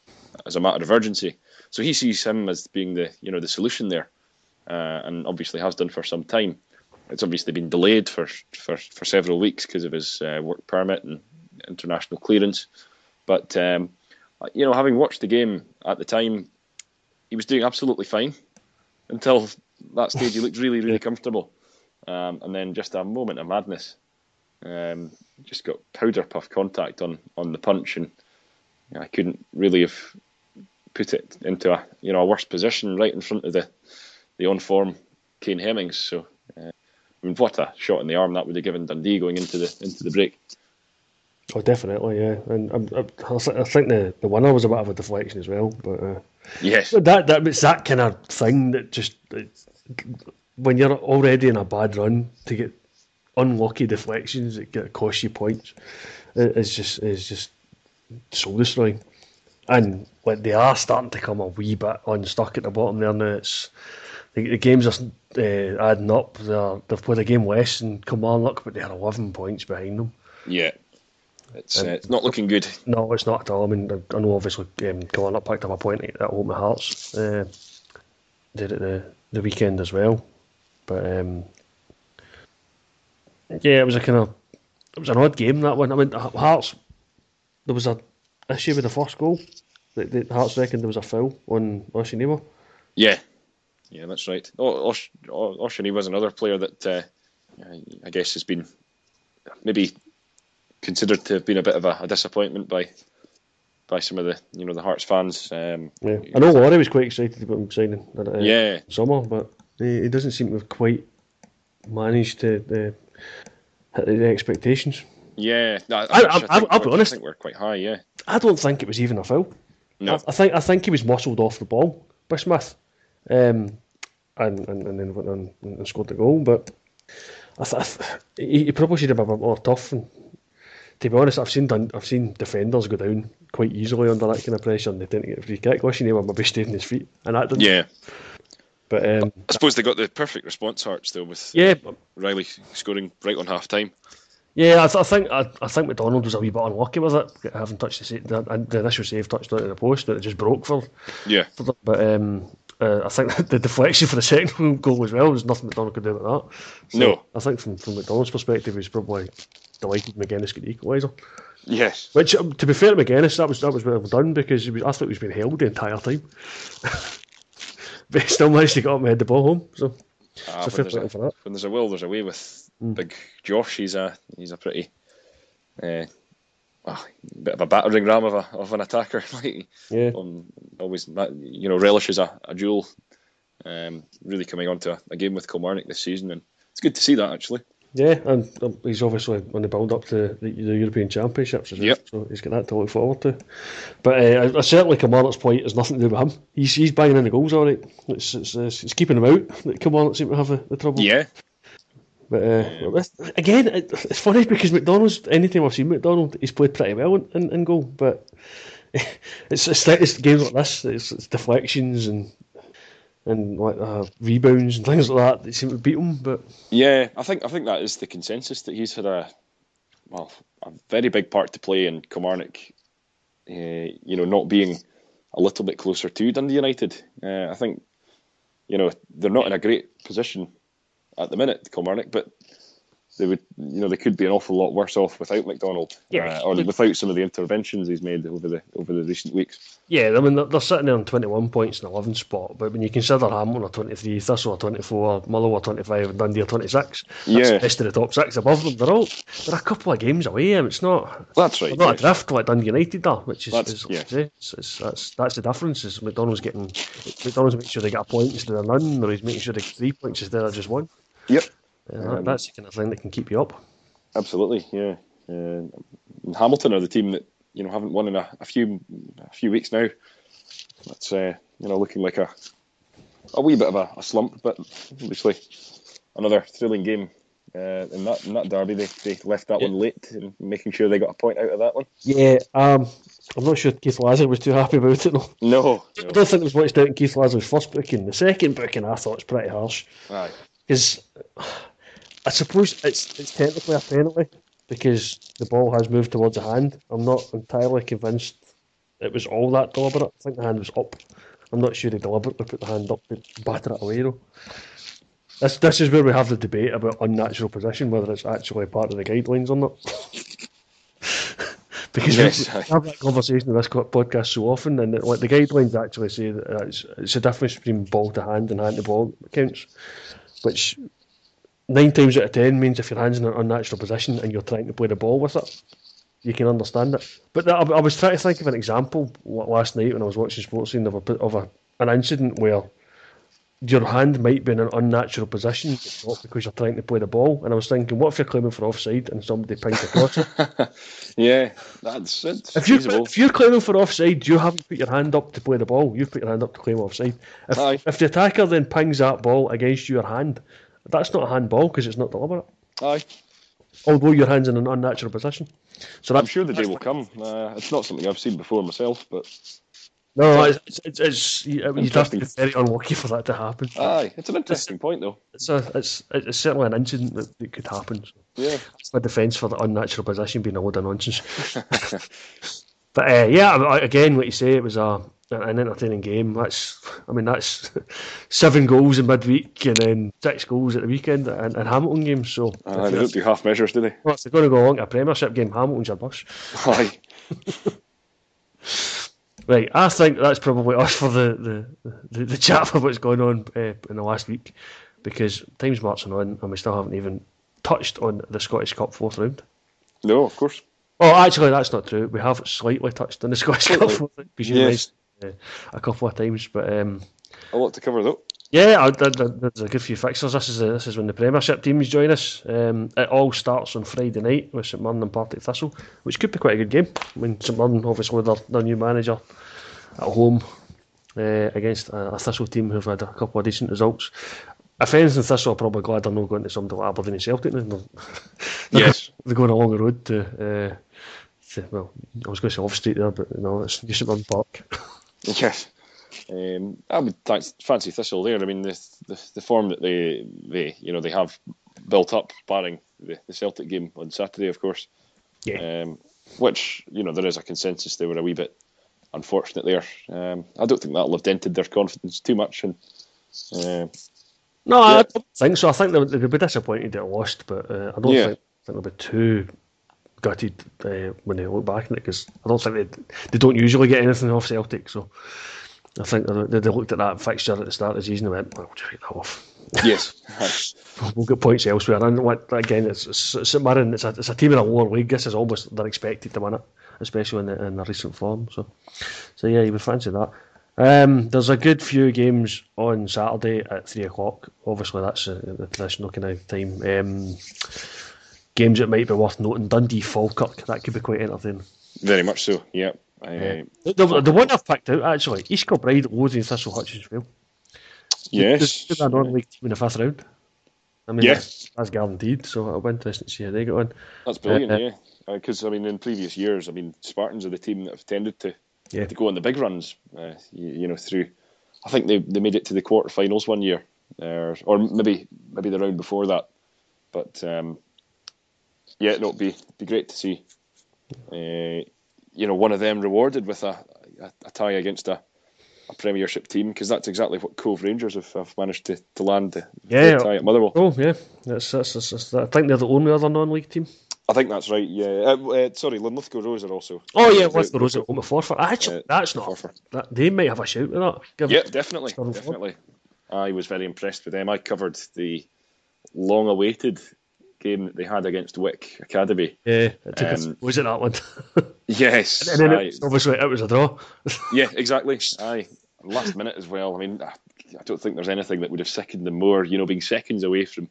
S3: as a matter of urgency. So he sees him as being the you know the solution there, uh, and obviously has done for some time. It's obviously been delayed for for, for several weeks because of his uh, work permit and international clearance. But um, you know, having watched the game at the time, he was doing absolutely fine until that stage. He looked really really comfortable. Um, and then just a moment of madness. Um, just got powder puff contact on, on the punch, and you know, I couldn't really have put it into a you know a worse position right in front of the the on form Kane Hemmings. So, uh, I mean, what a shot in the arm that would have given Dundee going into the into the break.
S2: Oh, definitely, yeah. And I, I, I think the, the winner was a bit of a deflection as well. But uh,
S3: yes,
S2: that that it's that kind of thing that just when you're already in a bad run to get unlucky deflections that get cost you points is just is just soul destroying. And like they are starting to come a wee bit unstuck at the bottom there now. It's the, the games are uh, adding up. They're, they've played a game less than Kilmarnock, but they are eleven points behind them.
S3: Yeah. It's, uh, it's not looking good.
S2: No, it's not at all. I mean, I know obviously um, Kilmarnock picked up a point at home at Hearts. Uh, did it the, the weekend as well. But um, yeah, it was a kind of it was an odd game that one. I mean, Hearts there was a issue with the first goal. The, the Hearts reckoned there was a foul on Oshaniwa.
S3: Yeah, yeah, that's right. Osh, Oshaniwa was another player that uh, I guess has been maybe considered to have been a bit of a, a disappointment by by some of the you know the Hearts fans. Um,
S2: yeah. I know Laurie was quite excited about him signing. Uh,
S3: yeah,
S2: summer, but he, doesn't seem to have quite managed to uh, hit the expectations.
S3: Yeah, I,
S2: I, I, will be honest.
S3: I think we're quite high. Yeah,
S2: I don't think it was even a foul.
S3: No,
S2: I, think I think he was muscled off the ball by Smith, um, and, and and then went on and scored the goal. But I th- he, he probably should have been a bit more tough and to be honest, I've seen I've seen defenders go down quite easily under that kind of pressure, and they tend to get a free kick. Wishing he would maybe stayed in his feet, and that didn't.
S3: Yeah.
S2: But um,
S3: I suppose they got the perfect response Hearts though with
S2: yeah
S3: Riley scoring right on half time.
S2: Yeah, I, th- I think I, I, think McDonald was a wee bit unlucky with it, having touched the, sa- the, the initial save touched onto the post, but it just broke for
S3: yeah.
S2: For them. But um, uh, I think [laughs] the deflection for the second [laughs] goal as well was nothing McDonald could do with that.
S3: So no,
S2: I think from from McDonald's perspective, he's probably delighted Magennis got the equaliser.
S3: Yes.
S2: Which, um, to be fair to Magennis, that was that was well done because was, I thought he was being held the entire time. [laughs] but still managed to get up and head the ball home. So,
S3: ah, when, there's a, when, there's a, will, there's a way with mm. Big Josh. He's a he's a pretty uh, well, bit of a battering ram of a of an attacker. [laughs] like,
S2: yeah.
S3: Um, always you know relishes a, a duel. Um, really coming on to a, a game with Kilmarnock this season, and it's good to see that actually.
S2: Yeah, and um, he's obviously on the build up to the, the European Championships
S3: yep.
S2: so he's got that to look forward to. But uh, I, certainly, Kilmarnock's point has nothing to do with him. He's he's banging in the goals all right. It's it's, it's, it's keeping him out that Kilmarnock seem to have the, the trouble.
S3: Yeah.
S2: But uh, again, it's funny because McDonald's. Anytime I've seen McDonald, he's played pretty well in, in, in goal. But [laughs] it's, it's it's games like this. It's, it's deflections and and like uh, rebounds and things like that. They seem to beat him, but
S3: yeah, I think I think that is the consensus that he's had a well a very big part to play in Kilmarnock. Uh, you know, not being a little bit closer to Dundee United. Uh, I think you know they're not in a great position at the minute, Kilmarnock, but they would, you know, they could be an awful lot worse off without McDonald,
S2: yeah,
S3: uh, or without some of the interventions he's made over the over the recent weeks.
S2: Yeah, I mean they're, they're sitting there on twenty one points in the eleventh spot, but when you consider Hamilton are twenty three, Thistle are twenty four, Motherwell are twenty five, and Dundee are twenty six,
S3: yeah,
S2: the rest of the top six above them, they're all they're a couple of games away. and it's not
S3: that's right,
S2: not yeah. a drift like Dundee United are, which is,
S3: that's,
S2: is
S3: yeah.
S2: it's, it's, that's that's the difference. Is McDonald's getting McDonald's making sure they get a point instead of none, or he's making sure they get three points instead of just one.
S3: Yep.
S2: Um, that's the kind of thing that can keep you up.
S3: Absolutely, yeah. Uh, Hamilton are the team that you know haven't won in a, a few a few weeks now. That's uh, you know looking like a a wee bit of a, a slump, but obviously another thrilling game uh, in that in that derby. They, they left that yeah. one late and making sure they got a point out of that one.
S2: Yeah, um, I'm not sure Keith Lasley was too happy about it.
S3: No, no, no.
S2: I don't think it was much doubt in Keith Lasley's first booking. The second booking, I thought was pretty harsh.
S3: Right.
S2: Because I suppose it's it's technically a penalty because the ball has moved towards the hand. I'm not entirely convinced it was all that deliberate. I think the hand was up. I'm not sure he deliberately put the hand up to batter it away though. This this is where we have the debate about unnatural position, whether it's actually part of the guidelines or not. [laughs] because yes, we have that conversation in this podcast so often, and like the guidelines actually say that it's, it's a difference between ball to hand and hand to ball counts, which nine times out of ten means if your hand's in an unnatural position and you're trying to play the ball with it, you can understand it. But I, I was trying to think of an example last night when I was watching Sportscene of, a, of a, an incident where your hand might be in an unnatural position, because you're trying to play the ball. And I was thinking, what if you're claiming for offside and somebody pings across it? [laughs]
S3: yeah, that's it.
S2: If you're, if you're claiming for offside, you haven't put your hand up to play the ball. You've put your hand up to claim offside. If, if the attacker then pings that ball against your hand, that's not a handball because it's not deliberate.
S3: Aye.
S2: Although your hand's in an unnatural position. So
S3: I'm sure the day will come. Uh, it's not something I've seen before myself, but
S2: No, it's, it's, it's you, you'd have to be very unlucky for that to happen.
S3: Aye, it's an interesting it's, point though.
S2: It's a, it's, it's certainly an incident that, that could happen. So.
S3: Yeah,
S2: it's my defence for the unnatural position being a load of nonsense. [laughs] but uh, yeah, again, what you say, it was a an entertaining game. That's, I mean, that's seven goals in midweek and then six goals at the weekend and, and Hamilton games. So
S3: uh, they don't do half measures, do they?
S2: Well, if they're going to go along to a Premiership game, Hamilton's a bus.
S3: Aye. [laughs]
S2: Right, I think that's probably us for the, the, the, the chat for what's going on uh, in the last week because time's marching on and we still haven't even touched on the Scottish Cup fourth round.
S3: No, of course.
S2: Oh, actually, that's not true. We have slightly touched on the Scottish Cup fourth round because you yes. Uh, a couple of times, but um,
S3: a lot to cover though.
S2: Yeah, I, there's a good few fixtures. This is a, this is when the Premiership teams join us. Um, it all starts on Friday night with St Mirren and Partick Thistle, which could be quite a good game. I mean, St Mirren obviously with their, their new manager at home uh, against a, a, Thistle team who've had a couple of decent results. If anything, Thistle are probably glad they're not going to some like Aberdeen and Celtic. They're, [laughs] they're,
S3: yes, [laughs]
S2: they're going along the road to, uh, to, well, I was going to say Love Street there, but no, it's New St Mirren Park. [laughs] [laughs]
S3: yes. Um, I would fancy Thistle there. I mean, the, the, the form that they they you know they have built up, barring the, the Celtic game on Saturday, of course.
S2: Yeah.
S3: Um, which you know there is a consensus they were a wee bit unfortunate there. Um, I don't think that'll have dented their confidence too much. And uh,
S2: no, yeah. I don't think so. I think they'll, they'll be disappointed they lost, but uh, I don't yeah. think, think they'll be too gutted uh, when they look back on it because I don't think they they don't usually get anything off Celtic. So I think they, they looked at that fixture at the start of the season and went, "Well, we'll just take that off." [laughs]
S3: Yes,
S2: we'll get points elsewhere. And again, it's St Mirren. It's a, it's a team in a lower league. This is almost they're expected to win it, especially in the, in the recent form. So, so yeah, you would fancy that. Um, there's a good few games on Saturday at three o'clock. Obviously, that's a, the traditional kind of time. Um, games that might be worth noting: Dundee Falkirk. That could be quite entertaining.
S3: Very much so. Yeah.
S2: The, the, one I've picked out actually, East Kilbride, Lothian, Thistle, Hutchison Vale.
S3: Yes.
S2: There's a non-league team in the fifth round. I mean, yes. that's, that's guaranteed. So it'll be interesting to see how they get on.
S3: That's brilliant, uh, yeah. Because uh, I mean, in previous years, I mean, Spartans are the team that have tended to
S2: yeah.
S3: to go on the big runs. Uh, you, you, know, through. I think they, they made it to the quarterfinals one year, uh, or maybe maybe the round before that. But um, yeah, no, it'd be be great to see. Uh, you know, one of them rewarded with a, a, a tie against a a Premiership team because that's exactly what Cove Rangers have, have managed to, to land the,
S2: yeah,
S3: tie at Motherwell.
S2: Oh yeah, that's, that's, that's, that's, I think they're the only other non-league team.
S3: I think that's right. Yeah, uh, uh, sorry, Linlithgow Rose are also.
S2: Oh yeah, Linlithgow Rose at home at Forfar. Actually, uh, that's not. Forfar. That, they might have a shout with that.
S3: Give yeah, definitely, definitely. I was very impressed with them. I covered the long-awaited game that they had against Wick Academy.
S2: Yeah, it um, was it that one? [laughs]
S3: yes,
S2: and then it, obviously it was a draw. [laughs]
S3: yeah, exactly. Aye, last minute as well. I mean, I don't think there's anything that would have sickened them more. You know, being seconds away from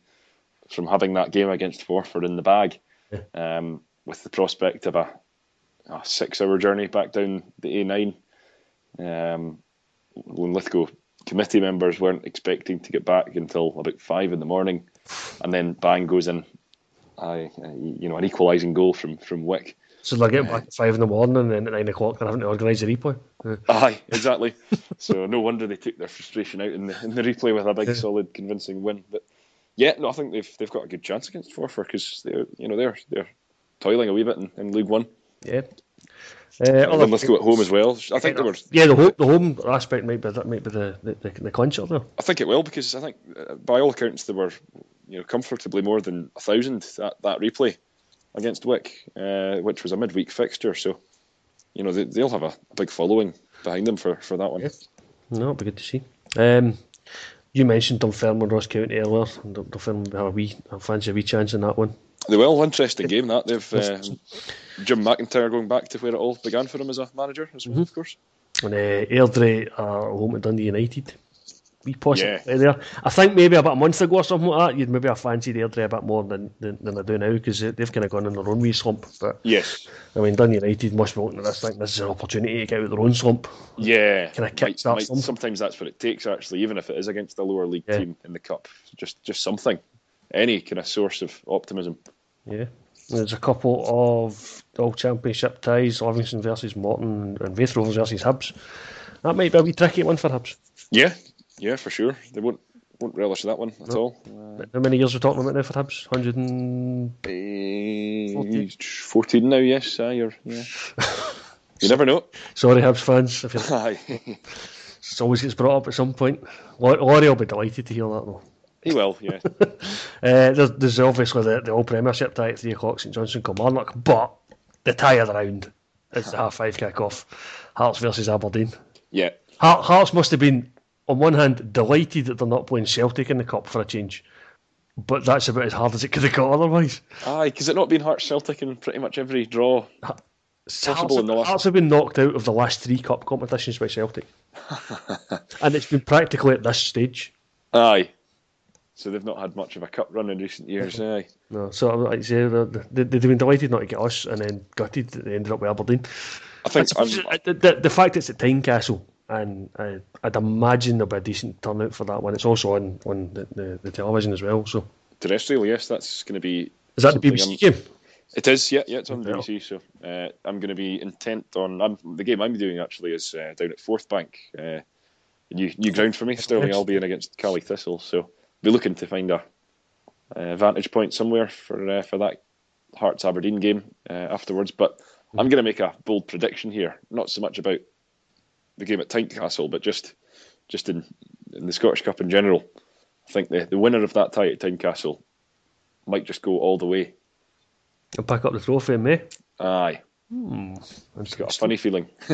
S3: from having that game against Forfar in the bag, yeah. um, with the prospect of a, a six-hour journey back down the A9. Um, Linlithgow committee members weren't expecting to get back until about five in the morning, and then bang goes in, I, you know, an equalising goal from from Wick.
S2: So they're getting back at five in the morning and then at nine o'clock they're having to organise a replay.
S3: Aye, exactly. [laughs] so no wonder they took their frustration out in the in the replay with a big, solid, convincing win. But yeah, no, I think they've they've got a good chance against Forfar because they're you know they're they're toiling a wee bit in, in League One.
S2: Yeah.
S3: Uh, and let's go at home as well. I think
S2: they
S3: were.
S2: Yeah, the home, the home aspect might be that might be the the, the, the clincher there.
S3: I think it will because I think uh, by all accounts they were you know comfortably more than a thousand that that replay against Wick, uh, which was a midweek fixture. So, you know, they, will have a, big following behind them for, for that one.
S2: Yeah. No, it'll be good to see. Um, you mentioned Dunfermline Ross County earlier. And Dunfermline have a wee, I fancy a wee chance in that one.
S3: They will. Interesting game that. They've uh, Jim McIntyre going back to where it all began for him as a manager, as well, mm-hmm. of course.
S2: And uh, Airdrie are home to Dundee United we possibly yeah. Eh, there. I think maybe about a month ago or something like that, you'd maybe have fancied Airdrie a bit more than than, than I do now because they've kind of gone in their own wee slump. But
S3: yes,
S2: I mean, Dundee United must be looking at this. Think this is an opportunity to get out of their own slump.
S3: Yeah,
S2: kind of kick might,
S3: might, Sometimes that's what it takes, actually, even if it is against a lower league yeah. team in the cup. Just just something, any kind of source of optimism.
S2: Yeah. There's a couple of all championship ties: Livingston versus Morton and Raith Rovers versus Hibs that might be a wee tricky one for Hibs.
S3: Yeah, yeah, for sure. They won't won't relish that one at
S2: No.
S3: all. Uh,
S2: How many years are we talking about now for Hibs? 100 and...
S3: eh, 14 now, yes. Aye, you're, yeah. [laughs] you never know.
S2: Sorry, Hibs fans, if you're... [laughs] It always gets brought up at some point. Lau- Laurie will be delighted to hear that though.
S3: he will, yeah.
S2: Uh, [laughs] there's, there's obviously the, the All Premiership tie at 3 o'clock, St Johnstone Kilmarnock, but the tie of the round is the half five kick off. Hearts versus Aberdeen.
S3: Yeah.
S2: Heart, Hearts must have been, on one hand, delighted that they're not playing Celtic in the Cup for a change, but that's about as hard as it could have got otherwise.
S3: Aye, because it not been Hearts Celtic in pretty much every draw.
S2: Hearts,
S3: in the last-
S2: Hearts have been knocked out of the last three Cup competitions by Celtic. [laughs] and it's been practically at this stage.
S3: Aye. So they've not had much of a cup run in recent years. Aye.
S2: No, so like I say, they, they've been delighted not to get us, and then gutted that they ended up with Aberdeen.
S3: I think I'm,
S2: uh, the, the, the fact it's at Tynecastle, and uh, I'd imagine there'll be a decent turnout for that one. It's also on, on the, the, the television as well. So
S3: terrestrial. Yes, that's going to be.
S2: is that the BBC
S3: I'm-
S2: game?
S3: It is, yeah, yeah, it's on. BBC. So uh, I'm going to be intent on. I'm, the game I'm doing actually is uh, down at Forthbank, uh, new new ground for me.
S2: Stirling.
S3: Albion against Caley Thistle. So be looking to find a, uh vantage point somewhere for uh, for that Hearts Aberdeen game uh, afterwards. But I'm going to make a bold prediction here. Not so much about the game at Tynecastle, but just just in in the Scottish Cup in general. I think the the winner of that tie at Tynecastle might just go all the way.
S2: And pick up the trophy in May.
S3: Aye.
S2: Hmm.
S3: It's got a funny feeling. [laughs]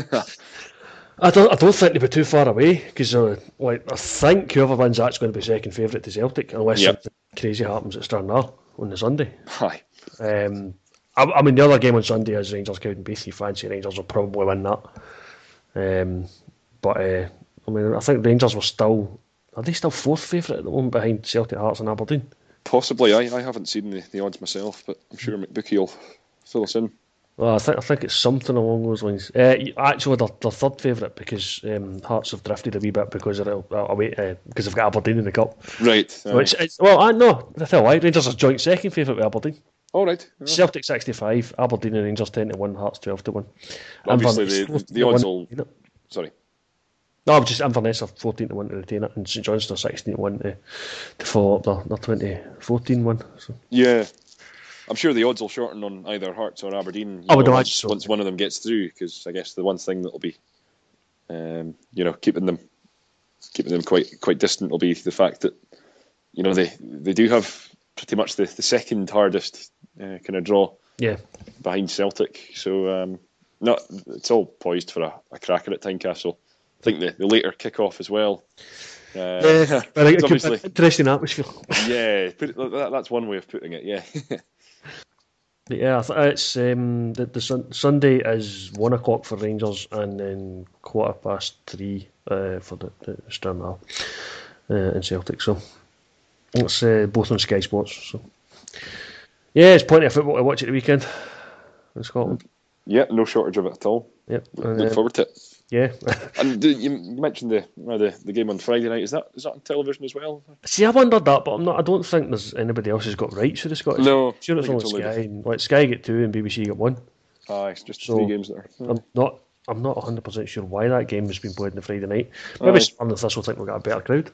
S2: I don't, I don't think they'll be too far away because uh, like I think whoever wins that's going to be second favourite to Celtic unless
S3: Yep.
S2: something crazy happens at Stranraer on the Sunday.
S3: Aye.
S2: Um, I, I mean, the other game on Sunday is Rangers Cowdenbeath. You fancy Rangers will probably win that. Um, but uh, I mean, I think Rangers were still are they still fourth favourite at the moment behind Celtic, Hearts, and Aberdeen?
S3: Possibly. I, I haven't seen the, the odds myself, but I'm sure McBookie will fill us in.
S2: Well, I think I think it's something along those lines. Uh, actually, they're, they're third favourite because um, Hearts have drifted a wee bit because of uh, away uh, because they've got Aberdeen in the cup.
S3: Right.
S2: Which is, well, I know. I tell you Rangers are joint second favourite with Aberdeen.
S3: All right. Yeah.
S2: Celtic sixty five, Aberdeen and Rangers ten to one, Hearts twelve to one.
S3: Obviously,
S2: Inverness
S3: the-
S2: 14
S3: the odds
S2: 1
S3: will-. Sorry.
S2: No, I'm just Inverness are fourteen to one to retain it, and St Johnstone are sixteen to one to, to follow up their, their 2014 one. So
S3: Yeah. I'm sure the odds will shorten on either Hearts or Aberdeen.
S2: I would
S3: know,
S2: imagine
S3: once,
S2: so.
S3: once one of them gets through, because I guess the one thing that will be, um, you know, keeping them, keeping them quite quite distant will be the fact that, you know, they they do have pretty much the, the second hardest uh, kind of draw
S2: yeah,
S3: behind Celtic. So um, not it's all poised for a, a cracker at Tynecastle. I think the, the later kick-off as well. Uh,
S2: yeah, but it
S3: obviously,
S2: interesting atmosphere. [laughs]
S3: yeah, put it, that, that's one way of putting it. Yeah, [laughs]
S2: yeah, it's um, the, the sun- Sunday is one o'clock for Rangers and then quarter past three uh, for the, the Stranraer uh, and Celtic. So it's uh, both on Sky Sports. So yeah, it's plenty of football to watch at the weekend in Scotland.
S3: yeah, no shortage of it at all.
S2: Yep.
S3: Look
S2: Uh,
S3: forward to it.
S2: yeah. [laughs]
S3: And you mentioned the, the the game on Friday night. Is that is that on television as well?
S2: See, I wondered that, but I'm not. I don't think there's anybody else who's got rights for the Scottish.
S3: No,
S2: sure
S3: I
S2: it's on Sky. And, like Sky get two and BBC get one.
S3: Ah, it's just
S2: So-
S3: three games there.
S2: I'm not. I'm not 100 percent sure why that game has been played on the Friday night. Maybe
S3: Aye.
S2: Spurs and Thistle think we've got a better crowd.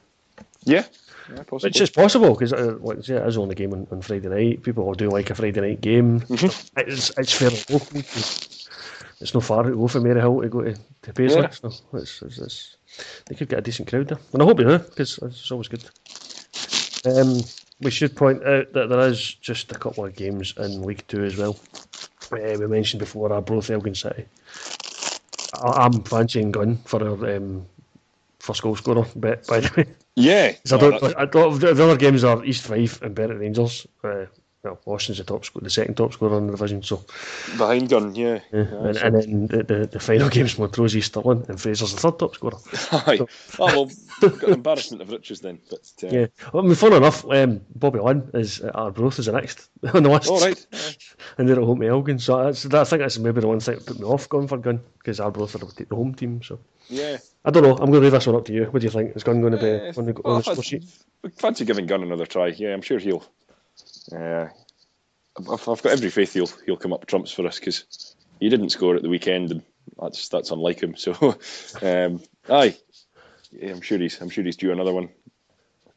S3: Yeah, yeah.
S2: Which is possible because, uh, like say, it is only game on, on Friday night. People are doing like a Friday night game.
S3: Mm-hmm.
S2: It's it's fairly local. It's no far to go from Maryhill to go to, to Paisley.
S3: Yeah.
S2: So it's, it's, it's, they could get a decent crowd there. And I hope they do because it's always good. Um, we should point out that there is just a couple of games in League Two as well. Uh, we mentioned before Arbroath Elgin City. I, I'm fancying Gunn for our um, first goal scorer bet, by the way.
S3: Yeah.
S2: 'Cause I don't, don't, the the other games are East Fife and Berwick Rangers. Uh, well, Austin's the top score, the second top scorer in the division. So,
S3: behind Gunn. Yeah.
S2: yeah. and, and then the, the, the final [laughs] game's Montrose East Stirling, and Fraser's the third top scorer.
S3: Aye. Oh well, got an embarrassment of riches then. But uh,
S2: Yeah, well, I mean, fun enough, um, Bobby Linn is at Arbroath is the next [laughs] on the list.
S3: all right. [laughs]
S2: And they're at home to Elgin. So that's, that, I think that's maybe the one thing that put me off going for Gunn because Arbroath are the home team. So
S3: Yeah.
S2: I don't know. I'm going to leave this one up to you. What do you think? Is going to be on the,
S3: well,
S2: on the sheet?
S3: Fancy giving Gunn another try. Yeah, I'm sure he'll. Uh, I've, I've got every faith he'll he'll come up trumps for us because he didn't score at the weekend, and that's that's unlike him. [laughs] So, um, aye, yeah, I'm sure he's I'm sure he's due another one.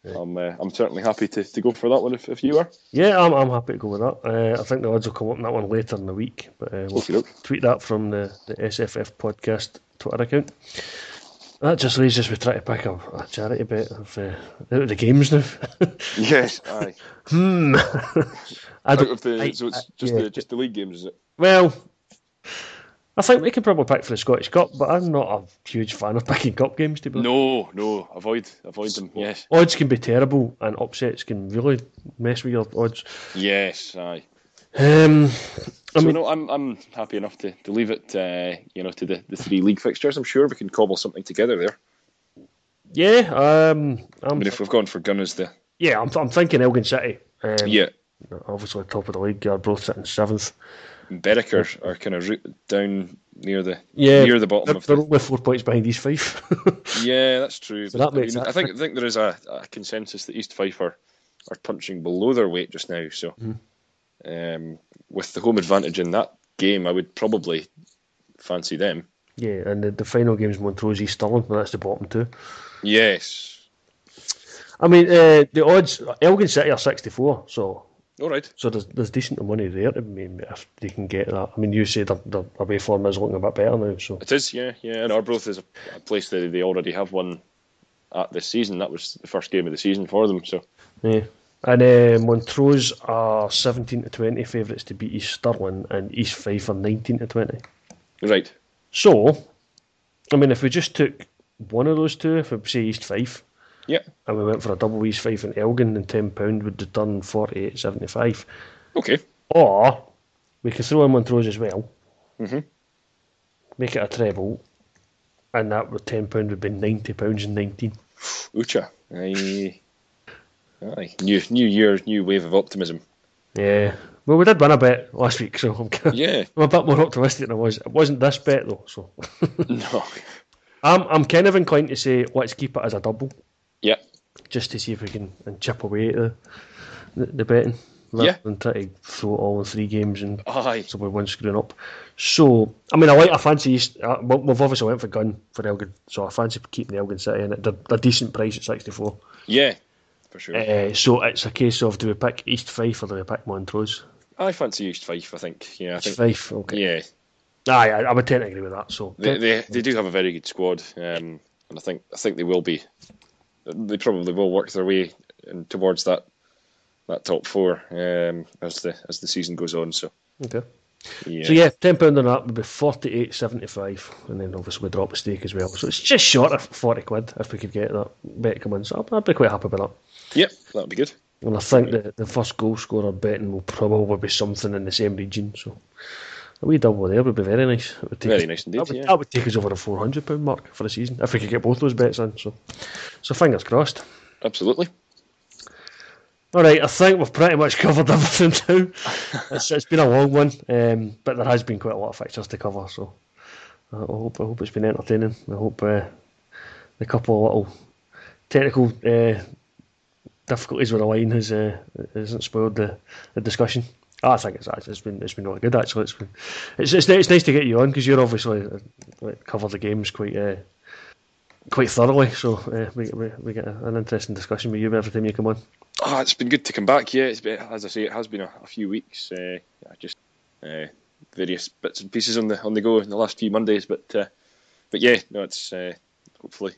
S3: I'm uh, I'm certainly happy to, to go for that one if, if you are.
S2: Yeah, I'm, I'm happy to go with that. Uh, I think the odds will come up on that one later in the week, but uh, we'll tweet that from the, the SFF podcast Twitter account. That just leaves us with trying to pick a, a charity bet of uh, out of the games now. [laughs]
S3: Yes, aye.
S2: hmm. I [laughs]
S3: Out
S2: don't,
S3: of the,
S2: I-
S3: so it's
S2: I-
S3: just
S2: yeah.
S3: the just the league games, is it?
S2: well, I think we can probably pick for the Scottish Cup, but I'm not a huge fan of picking cup games to be.
S3: No, no, avoid avoid them. Yes,
S2: Odds can be terrible, and upsets can really mess with your odds.
S3: yes, aye.
S2: Um, I
S3: so
S2: mean,
S3: no, I'm I'm happy enough to, to leave it, uh, you know, to the, the three league fixtures. I'm sure we can cobble something together there.
S2: yeah, um,
S3: I
S2: I'm,
S3: mean, if we've gone for Gunners, the
S2: yeah, I'm, I'm thinking Elgin City. Um,
S3: yeah,
S2: obviously top of the league. They're both sitting seventh.
S3: Berwick are, are kind of down near the
S2: Yeah,
S3: near the bottom
S2: They're,
S3: of
S2: they're
S3: the.
S2: only four points behind East Fife. [laughs]
S3: Yeah, that's true.
S2: So that
S3: I,
S2: makes
S3: mean, I think I think there is a, a consensus that East Fife are, are punching below their weight just now. So,
S2: Mm-hmm.
S3: Um, with the home advantage in that game, I would probably fancy them.
S2: yeah, and the, the final game's Montrose East Stirling, but that's the bottom two.
S3: Yes.
S2: I mean, uh, the odds Elgin City are sixty four, so
S3: All right.
S2: so there's there's decent money there to maybe if they can get that. I mean, you say their, their away form is looking a bit better now, so
S3: It is. Yeah, yeah. And Arbroath is a, a place that they already have one at this season. That was the first game of the season for them. So,
S2: yeah. And uh, Montrose are seventeen to twenty favourites to beat East Stirling, and East Fife are nineteen to twenty.
S3: right.
S2: So, I mean, if we just took one of those two, if we say East Fife,
S3: Yeah.
S2: and we went for a double East Fife and Elgin, then ten pound would return forty eight seventy five.
S3: Okay.
S2: Or we could throw in Montrose as well,
S3: Mhm.
S2: make it a treble, and that would ten pound would be ninety pounds and nineteen. [sighs]
S3: Ucha. Aye. Aye. New new year, new wave of optimism.
S2: Yeah. Well, we did win a bet last week, so I'm,
S3: Yeah.
S2: I'm a bit more optimistic than I was. It wasn't this bet though, so [laughs]
S3: no.
S2: I'm I'm kind of inclined to say let's keep it as a double,
S3: Yeah.
S2: just to see if we can and chip away at the the, the betting. rather
S3: Yeah.
S2: Than try to throw it all in three games and
S3: Aye.
S2: so we one screwing up. So I mean, I like I fancy Uh, we've obviously went for Gunn for Elgin, so I fancy keeping the Elgin City in. They're, they're decent price at sixty four.
S3: Yeah. For sure.
S2: Uh, so it's a case of do we pick East Fife or do we pick Montrose?
S3: I fancy East Fife. I think. Yeah. I
S2: East
S3: think.
S2: Fife, okay.
S3: Yeah.
S2: Aye, I, I would tend to agree with that. So
S3: They, they they do have a very good squad, um, and I think I think they will be. They probably will work their way in, towards that that top four um, as the as the season goes on. So
S2: okay.
S3: yeah,
S2: So yeah, ten pound on that would be forty eight seventy five, and then obviously we drop a stake as well. So it's just short of forty quid if we could get that bet come in. So I'd, be quite happy with that.
S3: Yep, that'd be good.
S2: And I think the the first goal scorer betting will probably be something in the same region. So a wee double there would be very nice. It would take
S3: Very
S2: us-
S3: nice indeed,
S2: That would,
S3: yeah.
S2: that would take us over the four hundred pound mark for the season if we could get both those bets in. So so fingers crossed.
S3: Absolutely.
S2: All right, I think we've pretty much [laughs] covered everything now. it's, it's been a long one, um, but there has been quite a lot of fixtures to cover. So I hope I hope it's been entertaining. I hope uh, the couple of little technical uh, difficulties with the line has uh, hasn't spoiled the, the discussion. Ah, I think it's actually it's been it's been really good actually. It's been it's it's, it's nice to get you on because you're obviously uh, like, cover the games quite. Uh, Quite thoroughly, so uh, we, we we get an interesting discussion with you every time you come on.
S3: Ah, it's been good to come back. Yeah, been, as I say, it has been a, a few weeks. Uh, just uh, various bits and pieces on the on the go in the last few Mondays, but uh, but yeah, no, it's uh, hopefully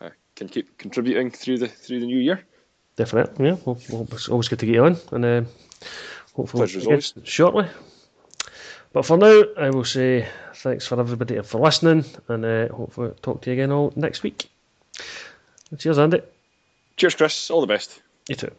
S3: I can keep contributing through the through the new year.
S2: Definitely, yeah. Well, well, it's always good to get you on, and um, hopefully
S3: Pleasure as
S2: again
S3: always.
S2: shortly. But for now, I will say thanks for everybody for listening, and uh, hopefully talk to you again all next week. Cheers, Andy.
S3: Cheers, Chris. All the best.
S2: You too.